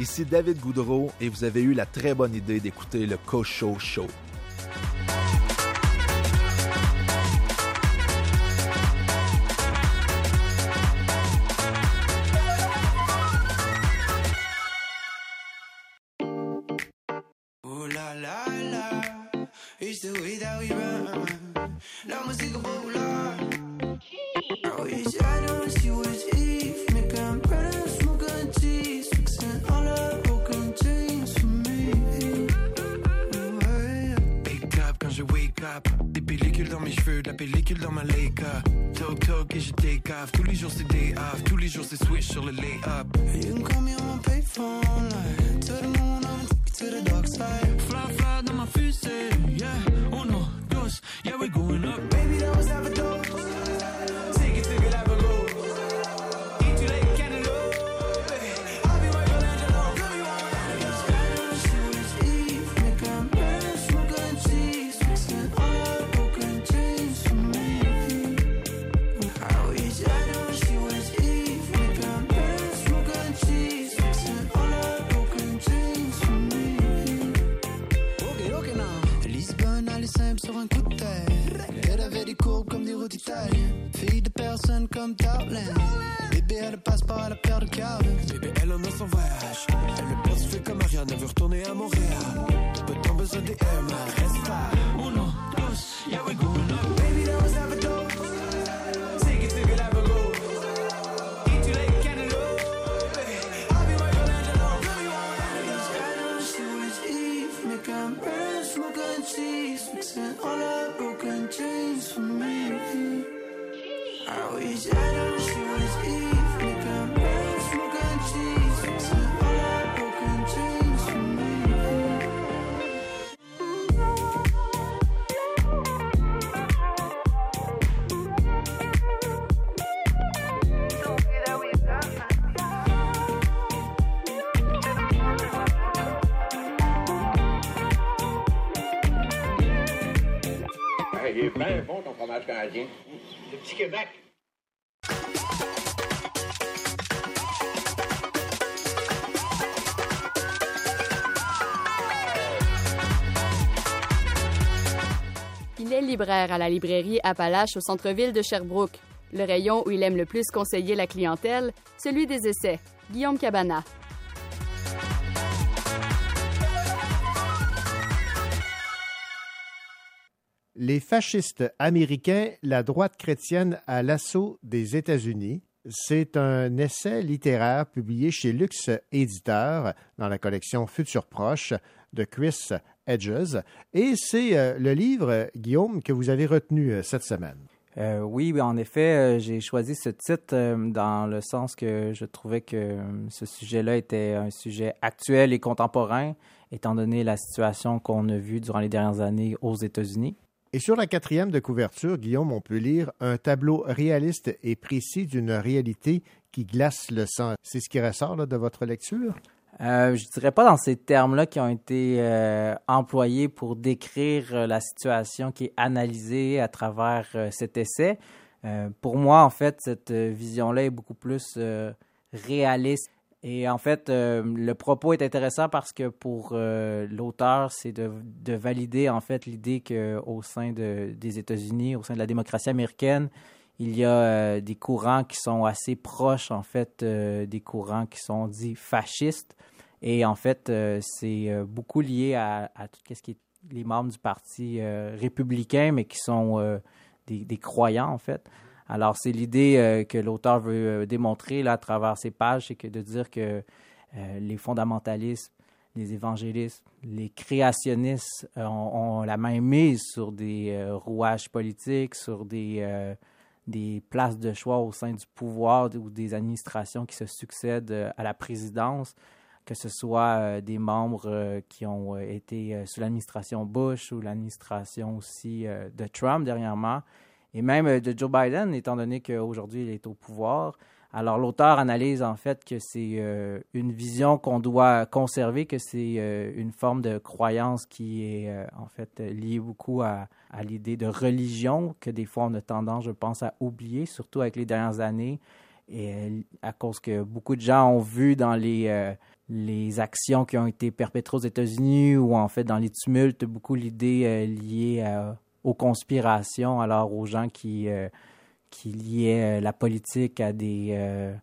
Ici David Goudreau et vous avez eu la très bonne idée d'écouter le Cocho Show. Librairie Appalache au centre-ville de Sherbrooke. Le rayon où il aime le plus conseiller la clientèle, celui des essais. Guillaume Cabana. Les fascistes américains, la droite chrétienne à l'assaut des États-Unis. C'est un essai littéraire publié chez Lux Éditeur dans la collection Futur Proche de Chris Edges. Et c'est euh, le livre, Guillaume, que vous avez retenu euh, cette semaine. Euh, oui, en effet, euh, j'ai choisi ce titre euh, dans le sens que je trouvais que ce sujet-là était un sujet actuel et contemporain, étant donné la situation qu'on a vue durant les dernières années aux États-Unis. Et sur la quatrième de couverture, Guillaume, on peut lire un tableau réaliste et précis d'une réalité qui glace le sang. C'est ce qui ressort là, de votre lecture? Euh, je dirais pas dans ces termes-là qui ont été euh, employés pour décrire euh, la situation qui est analysée à travers cet essai. Pour moi, en fait, cette vision-là est beaucoup plus réaliste. Et en fait, le propos est intéressant parce que pour l'auteur, c'est de, de valider en fait l'idée qu'au sein de, des États-Unis, au sein de la démocratie américaine, il y a des courants qui sont assez proches en fait des courants qui sont dits fascistes. Et en fait, euh, c'est euh, beaucoup lié à, tout ce qui est les membres du parti euh, républicain, mais qui sont des, croyants en fait. Alors, c'est l'idée que l'auteur veut démontrer là, à travers ses pages, c'est de dire que les fondamentalistes, les évangélistes, les créationnistes ont, la main mise sur des rouages politiques, sur des, places de choix au sein du pouvoir ou des administrations qui se succèdent à la présidence, que ce soit euh, des membres euh, qui ont euh, été sous l'administration Bush ou l'administration aussi de Trump dernièrement, et même de Joe Biden, étant donné qu'aujourd'hui il est au pouvoir. Alors l'auteur analyse en fait que c'est une vision qu'on doit conserver, que c'est une forme de croyance qui est en fait liée beaucoup à, à l'idée de religion, que des fois on a tendance, je pense, à oublier, surtout avec les dernières années, et à cause que beaucoup de gens ont vu dans les, les actions qui ont été perpétrées aux États-Unis ou en fait dans les tumultes, beaucoup l'idée euh, liée à- aux conspirations, alors aux gens qui, euh, qui liaient euh, la politique à des, euh,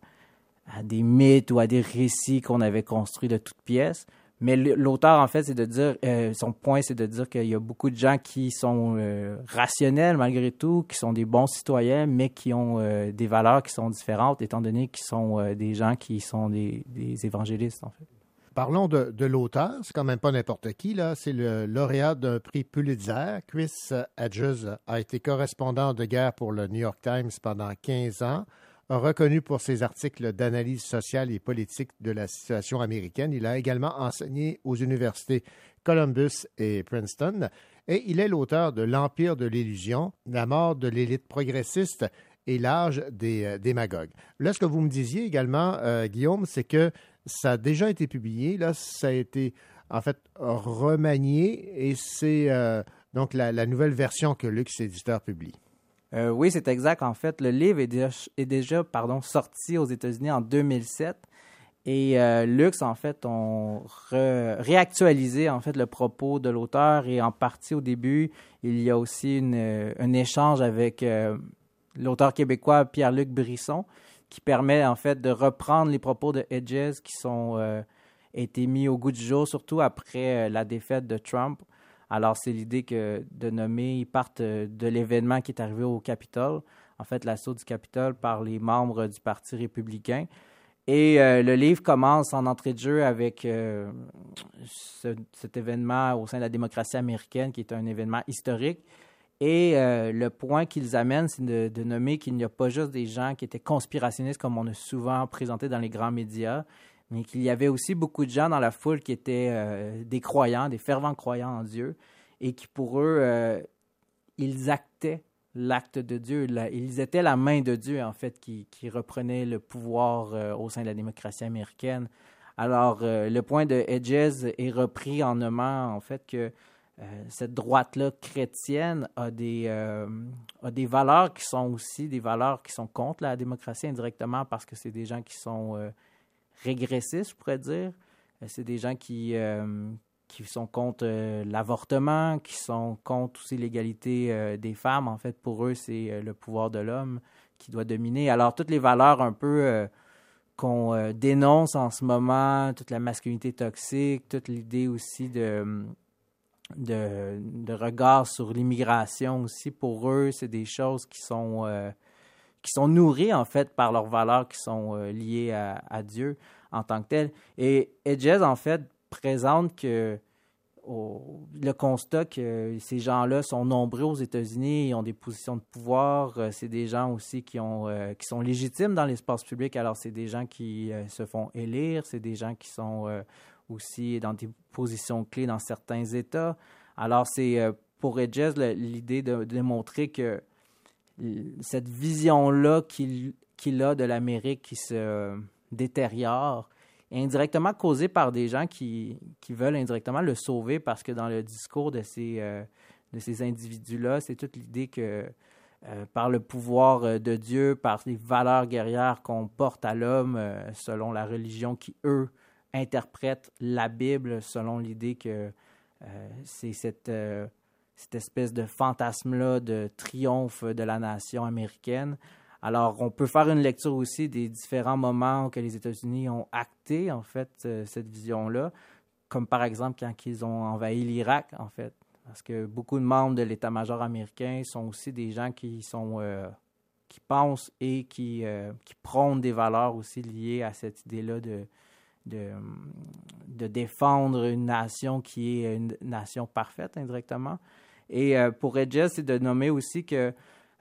à des mythes ou à des récits qu'on avait construits de toutes pièces. Mais l'auteur, en fait, c'est de dire, euh, son point, c'est de dire qu'il y a beaucoup de gens qui sont euh, rationnels malgré tout, qui sont des bons citoyens, mais qui ont euh, des valeurs qui sont différentes, étant donné qu'ils sont des gens qui sont des, des évangélistes, en fait. Parlons de, de l'auteur. C'est quand même pas n'importe qui, là. C'est le lauréat d'un prix Pulitzer. Chris Hedges a été correspondant de guerre pour le New York Times pendant 15 ans. Reconnu pour ses articles d'analyse sociale et politique de la situation américaine, il a également enseigné aux universités Columbus et Princeton. Et il est l'auteur de L'Empire de l'illusion, La mort de l'élite progressiste et l'âge des euh, démagogues. Là, ce que vous me disiez également, euh, Guillaume, c'est que ça a déjà été publié. Là, ça a été en fait remanié et c'est euh, donc la, la nouvelle version que Lux Éditeur publie. Euh, oui, c'est exact. En fait, le livre est déjà, est déjà pardon, sorti aux États-Unis en 2007. Et euh, Lux, en fait, ont réactualisé en fait le propos de l'auteur et en partie au début, il y a aussi une, euh, un échange avec l'auteur québécois Pierre-Luc Brisson qui permet en fait de reprendre les propos de Hedges qui sont été mis au goût du jour, surtout après la défaite de Trump. Alors, c'est l'idée de nommer, ils partent euh, de l'événement qui est arrivé au Capitole, en fait, l'assaut du Capitole par les membres du Parti républicain. Et euh, le livre commence en entrée de jeu avec euh, ce- cet événement au sein de la démocratie américaine, qui est un événement historique. Et le point qu'ils amènent, c'est de, de nommer qu'il n'y a pas juste des gens qui étaient conspirationnistes, comme on a souvent présenté dans les grands médias, mais qu'il y avait aussi beaucoup de gens dans la foule qui étaient euh, des croyants, des fervents croyants en Dieu, et qui pour eux, euh, ils actaient l'acte de Dieu. Ils étaient la main de Dieu, en fait, qui, qui reprenait le pouvoir euh, au sein de la démocratie américaine. Alors, le point de Hedges est repris en nommant, en fait, que cette droite-là chrétienne a des, a des valeurs qui sont aussi des valeurs qui sont contre la démocratie indirectement parce que c'est des gens qui sont régressistes, je pourrais dire. Euh, C'est des gens qui, euh, sont contre euh, l'avortement, qui sont contre aussi l'égalité des femmes. En fait, pour eux, c'est le pouvoir de l'homme qui doit dominer. Alors, toutes les valeurs un peu qu'on dénonce en ce moment, toute la masculinité toxique, toute l'idée aussi de, de, de regard sur l'immigration aussi, pour eux, c'est des choses qui sont, qui sont nourries en fait par leurs valeurs qui sont euh, liées à, Dieu en tant que tel. Et Edges, en fait, présente que le constat que ces gens-là sont nombreux aux États-Unis, ils ont des positions de pouvoir, euh, c'est des gens aussi qui, ont, euh, qui sont légitimes dans l'espace public, alors c'est des gens qui se font élire, c'est des gens qui sont aussi dans des positions clés dans certains États. Alors c'est pour Edges l'idée de, de démontrer que cette vision-là qu'il a de l'Amérique qui se détériore est indirectement causée par des gens qui, veulent indirectement le sauver parce que dans le discours de ces, euh, individus-là, c'est toute l'idée que euh, par le pouvoir euh, de Dieu, par les valeurs guerrières qu'on porte à l'homme selon la religion qui, eux, interprètent la Bible selon l'idée que c'est cette, cette espèce de fantasme-là de triomphe de la nation américaine. Alors, on peut faire une lecture aussi des différents moments que les États-Unis ont acté, en fait, euh, cette vision-là, comme par exemple quand ils ont envahi l'Irak, en fait. Parce que beaucoup de membres de l'état-major américain sont aussi des gens qui sont euh, qui pensent et qui, euh, qui prônent des valeurs aussi liées à cette idée-là de, de, de défendre une nation qui est une nation parfaite indirectement. Et euh, pour Edges, c'est de nommer aussi que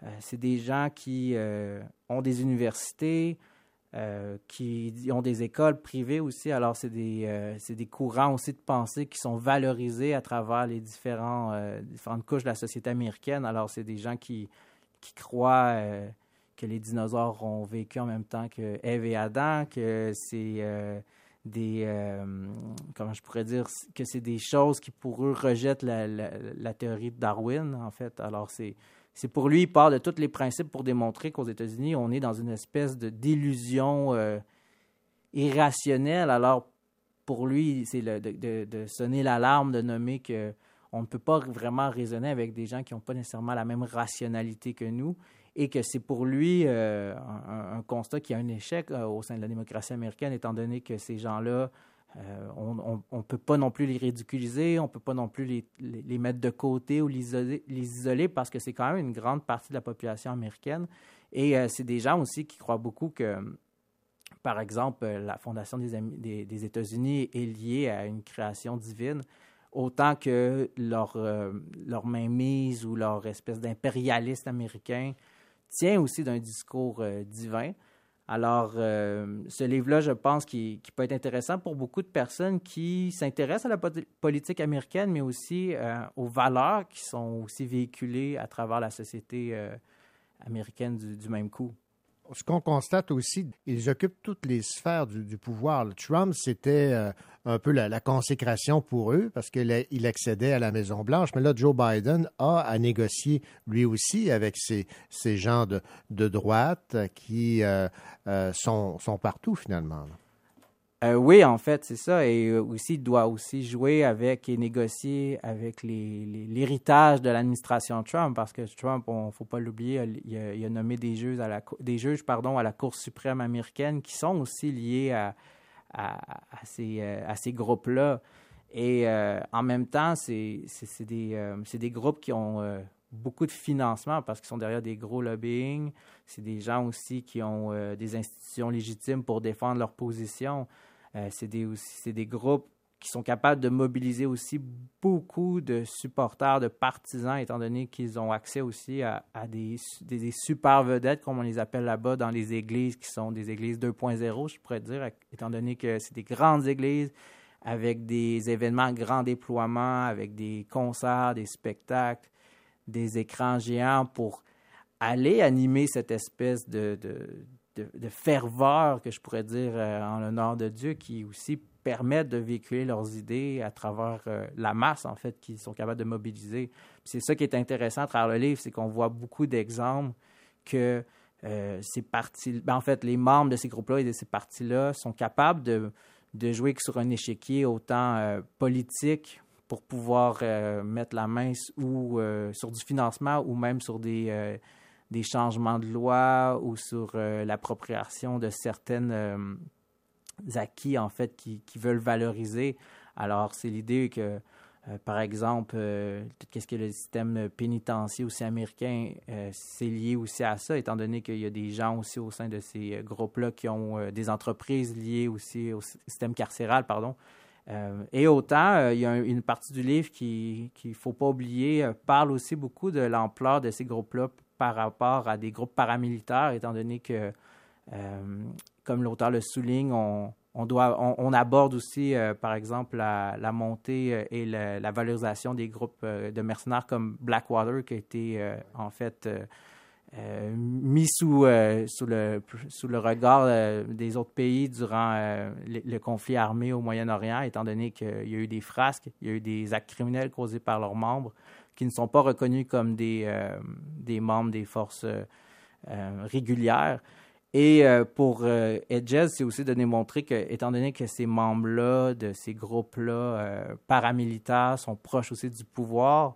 euh, c'est des gens qui euh, ont des universités, qui ont des écoles privées aussi. Alors, c'est des, des courants aussi de pensée qui sont valorisés à travers les différents, différentes couches de la société américaine. Alors, c'est des gens qui, qui croient que les dinosaures ont vécu en même temps que Ève et Adam, que c'est des, euh, comment je pourrais dire, que c'est des choses qui pour eux rejettent la, la, théorie de Darwin, en fait. Alors, c'est, c'est pour lui, il part de tous les principes pour démontrer qu'aux États-Unis, on est dans une espèce de d'illusion euh, irrationnelle. Alors, pour lui, c'est de- de sonner l'alarme, de nommer que on ne peut pas vraiment raisonner avec des gens qui n'ont pas nécessairement la même rationalité que nous et que c'est pour lui euh, un, constat qui a un échec euh, au sein de la démocratie américaine, étant donné que ces gens-là, euh, on ne peut pas non plus les ridiculiser, on ne peut pas non plus les, mettre de côté ou les isoler, parce que c'est quand même une grande partie de la population américaine. Et c'est des gens aussi qui croient beaucoup que, par exemple, la fondation des, États-Unis est liée à une création divine, autant que leur, leur mainmise ou leur espèce d'impérialiste américain tient aussi d'un discours euh, divin. Alors, euh, ce livre-là, je pense qu'il peut être intéressant pour beaucoup de personnes qui s'intéressent à la politique américaine, mais aussi euh, aux valeurs qui sont aussi véhiculées à travers la société américaine du même coup. Ce qu'on constate aussi, ils occupent toutes les sphères du, pouvoir. Trump, c'était euh, un peu la, consécration pour eux parce qu'il accédait à la Maison-Blanche. Mais là, Joe Biden a à négocier lui aussi avec ces, gens de, droite qui euh, euh, sont, partout finalement. Euh, oui, en fait, c'est ça. Et euh, aussi, il doit aussi jouer avec et négocier avec l'héritage de l'administration Trump, parce que Trump, ne faut pas l'oublier, il a, nommé des juges à la, des juges, pardon, à la Cour suprême américaine qui sont aussi liés à, à, ces, euh, à ces groupes-là. Et en même temps, c'est des, des groupes qui ont beaucoup de financement parce qu'ils sont derrière des gros lobbying. C'est des gens aussi qui ont euh, des institutions légitimes pour défendre leur position. Euh, c'est des, aussi- des groupes qui sont capables de mobiliser aussi beaucoup de supporters, de partisans, étant donné qu'ils ont accès aussi à, des, des, des super vedettes, comme on les appelle là-bas, dans les églises qui sont des églises 2.0, je pourrais dire, étant donné que c'est des grandes églises avec des événements à grand déploiement, avec des concerts, des spectacles, des écrans géants pour aller animer cette espèce de, de, de, ferveur que je pourrais dire euh, en l'honneur de Dieu qui aussi permettent de véhiculer leurs idées à travers euh, la masse, en fait, qu'ils sont capables de mobiliser. C'est ça qui est intéressant à travers le livre, c'est qu'on voit beaucoup d'exemples que euh, ces partis, ben, en fait, les membres de ces groupes-là et de ces partis-là sont capables de, de jouer sur un échiquier autant politique pour pouvoir euh, mettre la main ou euh, sur du financement ou même sur des, euh, des changements de loi ou sur l'appropriation de certaines acquis en fait qui, qui veulent valoriser. Alors c'est l'idée que par exemple, tout ce qui est le système pénitentiaire aussi américain, c'est lié aussi à ça, étant donné qu'il y a des gens aussi au sein de ces groupes-là qui ont des entreprises liées aussi au sy- système carcéral, pardon. Euh, et autant, euh, il y a un- une partie du livre qui qu'il ne faut pas oublier, euh, parle aussi beaucoup de l'ampleur de ces groupes-là par rapport à des groupes paramilitaires, étant donné que, comme l'auteur le souligne, on, on, doit, on, aborde aussi, par exemple, la, la montée et le- la valorisation des groupes de mercenaires comme Blackwater, qui a été en fait euh, mis sous, euh, sous, le, regard euh, des autres pays durant le, conflit armé au Moyen-Orient, étant donné qu'il y a eu des frasques, il y a eu des actes criminels causés par leurs membres qui ne sont pas reconnus comme des, membres des forces régulières. Et pour Edges, c'est aussi de démontrer que, étant donné que ces membres-là, de ces groupes-là paramilitaires sont proches aussi du pouvoir,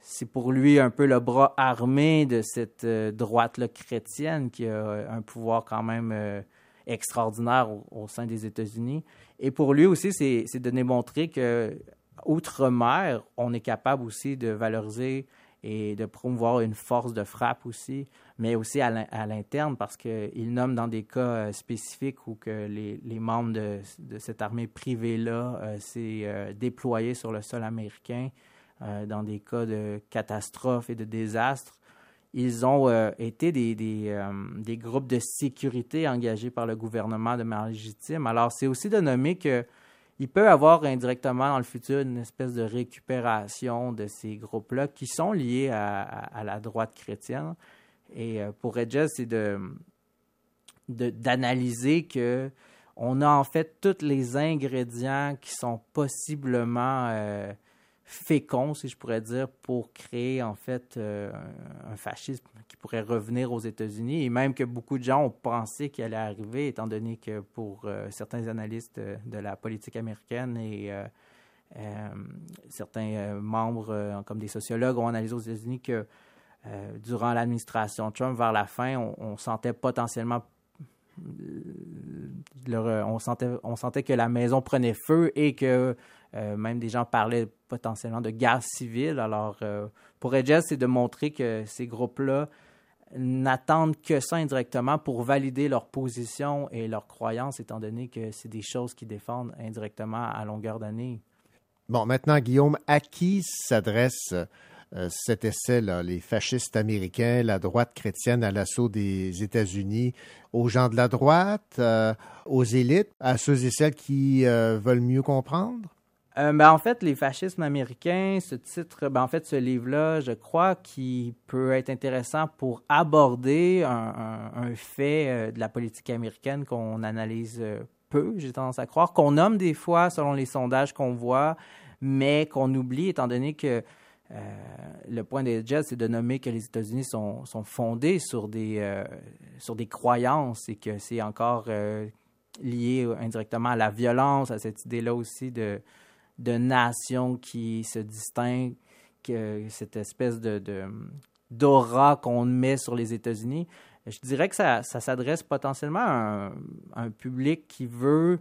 c'est pour lui un peu le bras armé de cette euh, droite-là chrétienne qui a euh, un pouvoir quand même euh, extraordinaire au, sein des États-Unis. Et pour lui aussi, c'est de démontrer que outre-mer, on est capable aussi de valoriser et de promouvoir une force de frappe aussi, mais aussi à l'in- à l'interne parce qu'il nomme dans des cas spécifiques où que les, membres de, de cette armée privée-là s'est euh, déployé sur le sol américain euh, dans des cas de catastrophes et de désastres. Ils ont euh, été des, euh, des groupes de sécurité engagés par le gouvernement de manière légitime. Alors, c'est aussi de nommer que il peut y avoir indirectement dans le futur une espèce de récupération de ces groupes-là qui sont liés à, la droite chrétienne. Et pour Edges, c'est de d'analyser que on a en fait tous les ingrédients qui sont possiblement féconds, si je pourrais dire, pour créer en fait euh, un fascisme qui pourrait revenir aux États-Unis. Et même que beaucoup de gens ont pensé qu'il allait arriver, étant donné que pour euh, certains analystes euh, de la politique américaine et certains membres comme des sociologues ont analysé aux États-Unis que durant l'administration Trump, vers la fin, on, sentait potentiellement le- on, sentait, que la maison prenait feu et que même des gens parlaient potentiellement de guerre civile. Alors, euh, pour Edges, c'est de montrer que ces groupes-là n'attendent que ça indirectement pour valider leur position et leurs croyances, étant donné que c'est des choses qu'ils défendent indirectement à longueur d'année. Bon, maintenant, Guillaume, à qui s'adresse euh, cet essai-là, les fascistes américains, la droite chrétienne à l'assaut des États-Unis, aux gens de la droite, euh, aux élites, à ceux et celles qui euh, veulent mieux comprendre? Euh, ben, en fait, les fascismes américains, ce titre, ben, en fait, ce livre-là, je crois qu'il peut être intéressant pour aborder un, fait euh, de la politique américaine qu'on analyse euh, peu, j'ai tendance à croire, qu'on nomme des fois selon les sondages qu'on voit, mais qu'on oublie étant donné que le point des Jets, c'est de nommer que les États-Unis sont, sont fondés sur des, sur des croyances et que c'est encore lié indirectement à la violence, à cette idée-là aussi de, de nation qui se distingue, que cette espèce de, d'aura qu'on met sur les États-Unis. Je dirais que ça, s'adresse potentiellement à un, public qui veut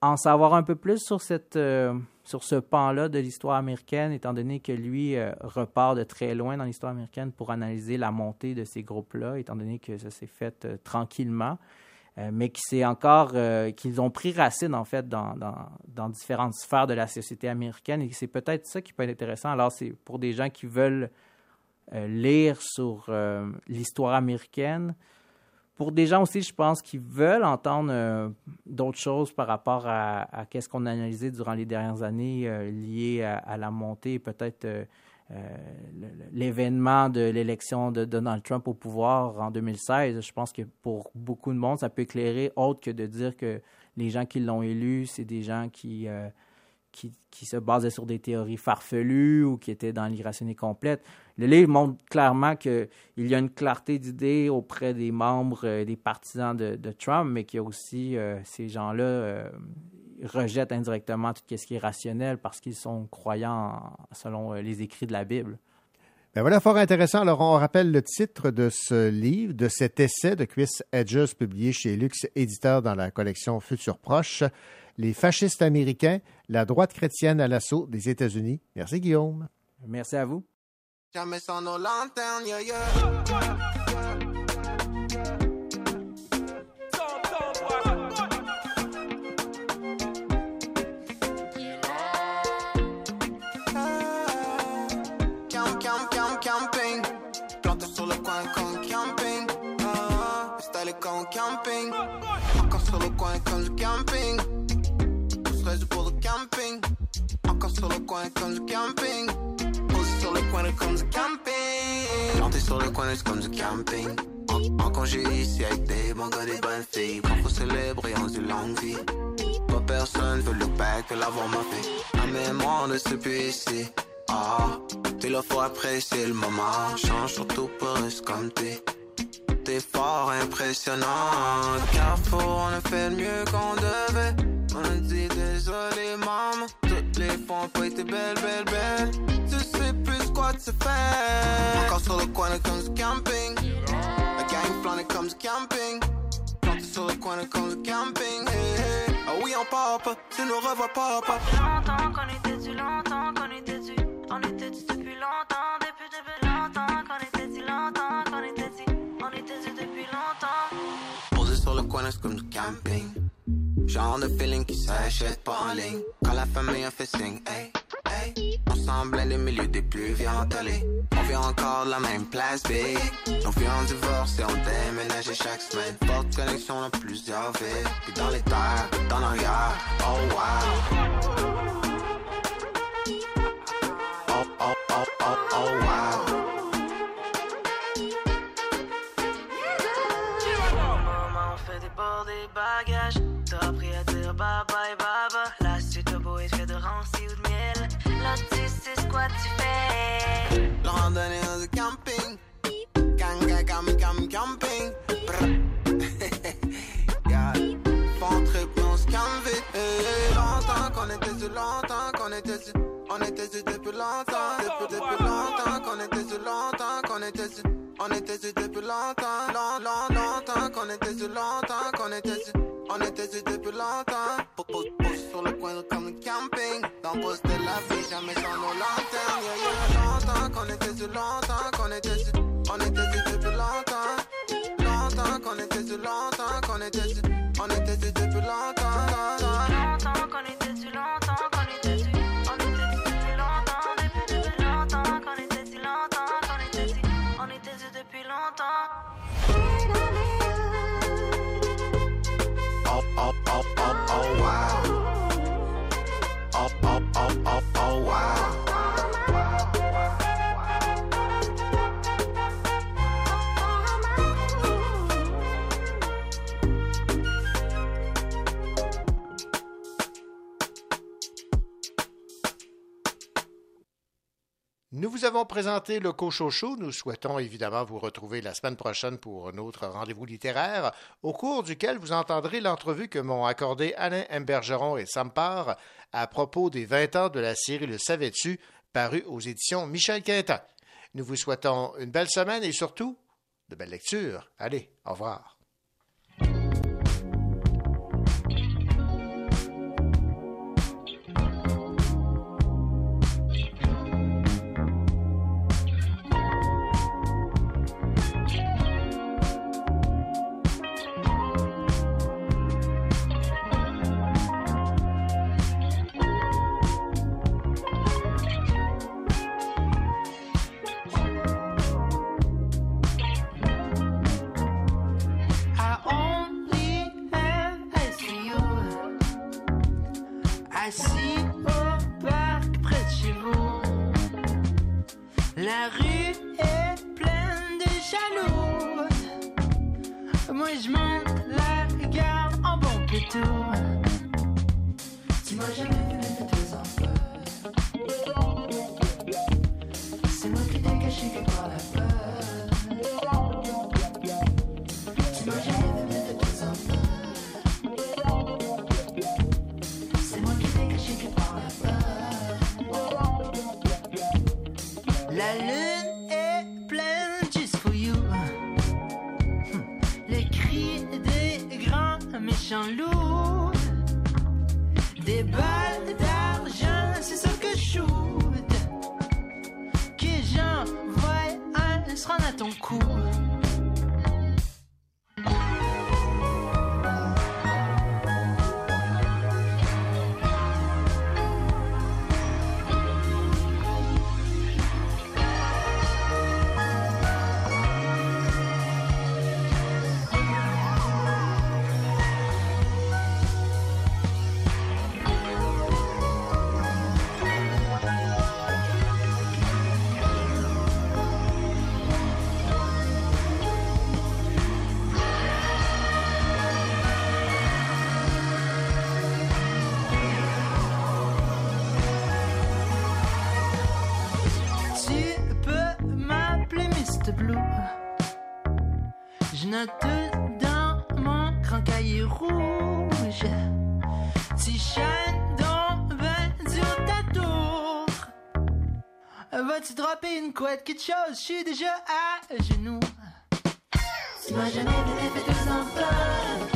en savoir un peu plus sur, euh, ce pan-là de l'histoire américaine, étant donné que lui euh, repart de très loin dans l'histoire américaine pour analyser la montée de ces groupes-là, étant donné que ça s'est fait euh, tranquillement, euh, mais qui c'est encore euh, qu'ils ont pris racine en fait dans, dans, différentes sphères de la société américaine et c'est peut-être ça qui peut être intéressant. Alors c'est pour des gens qui veulent euh, lire sur l'histoire américaine. Pour des gens aussi, je pense, qui veulent entendre d'autres choses par rapport à, qu'est-ce qu'on a analysé durant les dernières années liées à, à la montée, peut-être euh, l'événement de l'élection de Donald Trump au pouvoir en 2016. Je pense que pour beaucoup de monde, ça peut éclairer autre que de dire que les gens qui l'ont élu, c'est des gens qui, euh, qui, se basaient sur des théories farfelues ou qui étaient dans l'irrationalité complète. Le livre montre clairement qu'il y a une clarté d'idées auprès des membres, euh, des partisans de, Trump, mais qu'il y a aussi ces gens-là rejettent indirectement tout ce qui est rationnel parce qu'ils sont croyants selon euh, les écrits de la Bible. Ben voilà, fort intéressant. Alors, on rappelle le titre de ce livre, de cet essai de Chris Edges, publié chez Lux Éditeur dans la collection Futur Proche, Les fascistes américains, la droite chrétienne à l'assaut des États-Unis. Merci, Guillaume. Merci à vous. Jamais sans nos lanternes, yeah, yeah. Encore sur le coin comme du camping. Posé sur le coin comme du camping. Planté sur le coin comme du camping. En, congé ici avec des bons gars, des bonnes filles. Quand faut célébrer, on dit longue vie. Pas personne veut look back, veut l'avoir ma fille. La mémoire ne se plus ici. Ah, t'es là, faut apprécier le moment. Change surtout pour rester comme t'es. T'es fort impressionnant. Carrefour, on a fait le mieux qu'on devait. On dit désolé, maman. On pas été belle, belle, belle. Tu sais plus quoi tu fais. Encore sur le coin comme du camping. La gang planée comme du camping. Planté sur le coin comme du camping. Hey, hey. Ah oui, on pop, tu nous revois pop. Longtemps qu'on était Genre de feeling qui s'achète pas en ligne. Quand la famille a fait signe, hey, hey. On semblait le milieu des plus télé. On vient encore la même place, big. Nos vieux ont divorcé, on déménageait chaque semaine. Forte connexion dans plusieurs villes. Puis dans les terres, dans l'arrière, oh wow. Oh, oh, oh, oh, oh wow. Maman, on fait des bagages. T'as appris à dire bye bye baba. La suite au beau de rancy ou de miel. Ce quoi tu fais? Randonnée dans le camping. Gang, cam, cam, camping. [LAUGHS] On. Hey, hey. Longtemps qu'on était qu'on était. On était sur depuis longtemps. Depuis, depuis longtemps qu'on était longtemps qu'on était. On était depuis longtemps. Long, long, longtemps qu'on était qu'on était. On était sur depuis longtemps. Pose, pose, pose sur le coin comme camping. Dans le poste de la vie, jamais sans nos lanternes. Yeah, yeah. Longtemps qu'on était sur longtemps qu'on était sur. On était sur depuis longtemps. Longtemps qu'on était sur longtemps qu'on était sur. On était sur depuis. Longtemps oh, wow. Oh, oh, oh, oh, oh, wow. Nous vous avons présenté le Cochocho. Nous souhaitons évidemment vous retrouver la semaine prochaine pour un autre rendez-vous littéraire, au cours duquel vous entendrez l'entrevue que m'ont accordé Alain M. Bergeron et Sampar à propos des 20 ans de la série Le Savais-tu, paru aux éditions Michel Quintin. Nous vous souhaitons une belle semaine et surtout de belles lectures. Allez, au revoir. et je mène la garde en bon pétou. Dis-moi jamais. une couette, quelque chose, je suis déjà à genoux. Dis-moi jamais que t'as fait tout.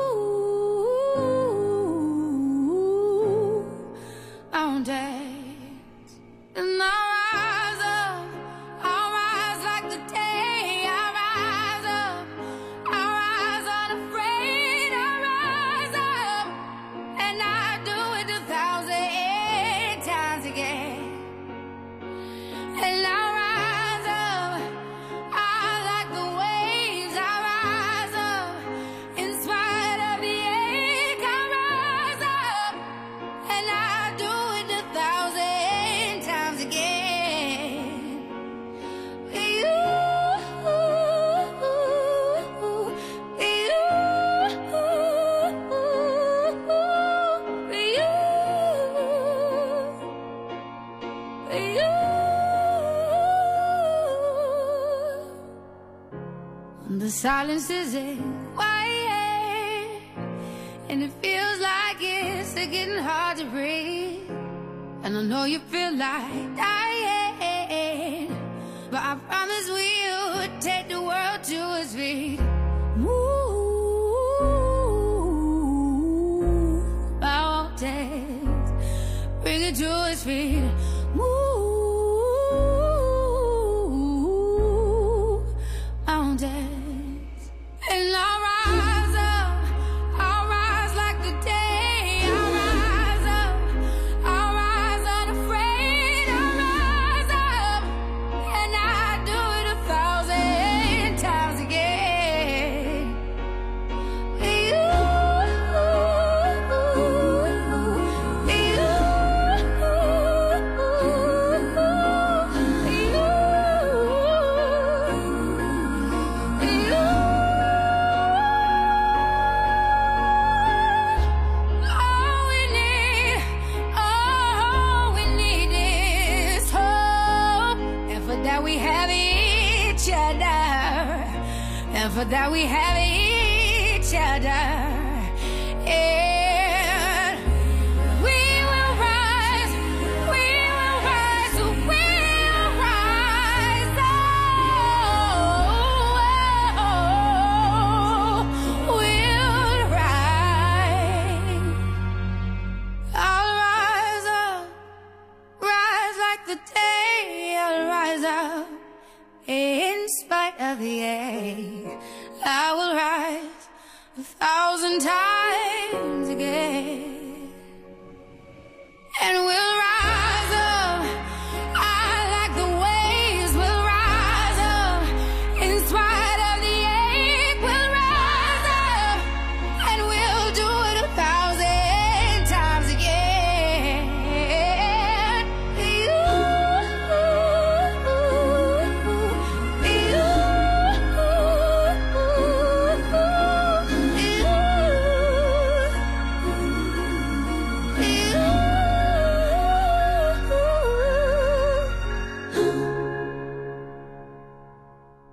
silences it?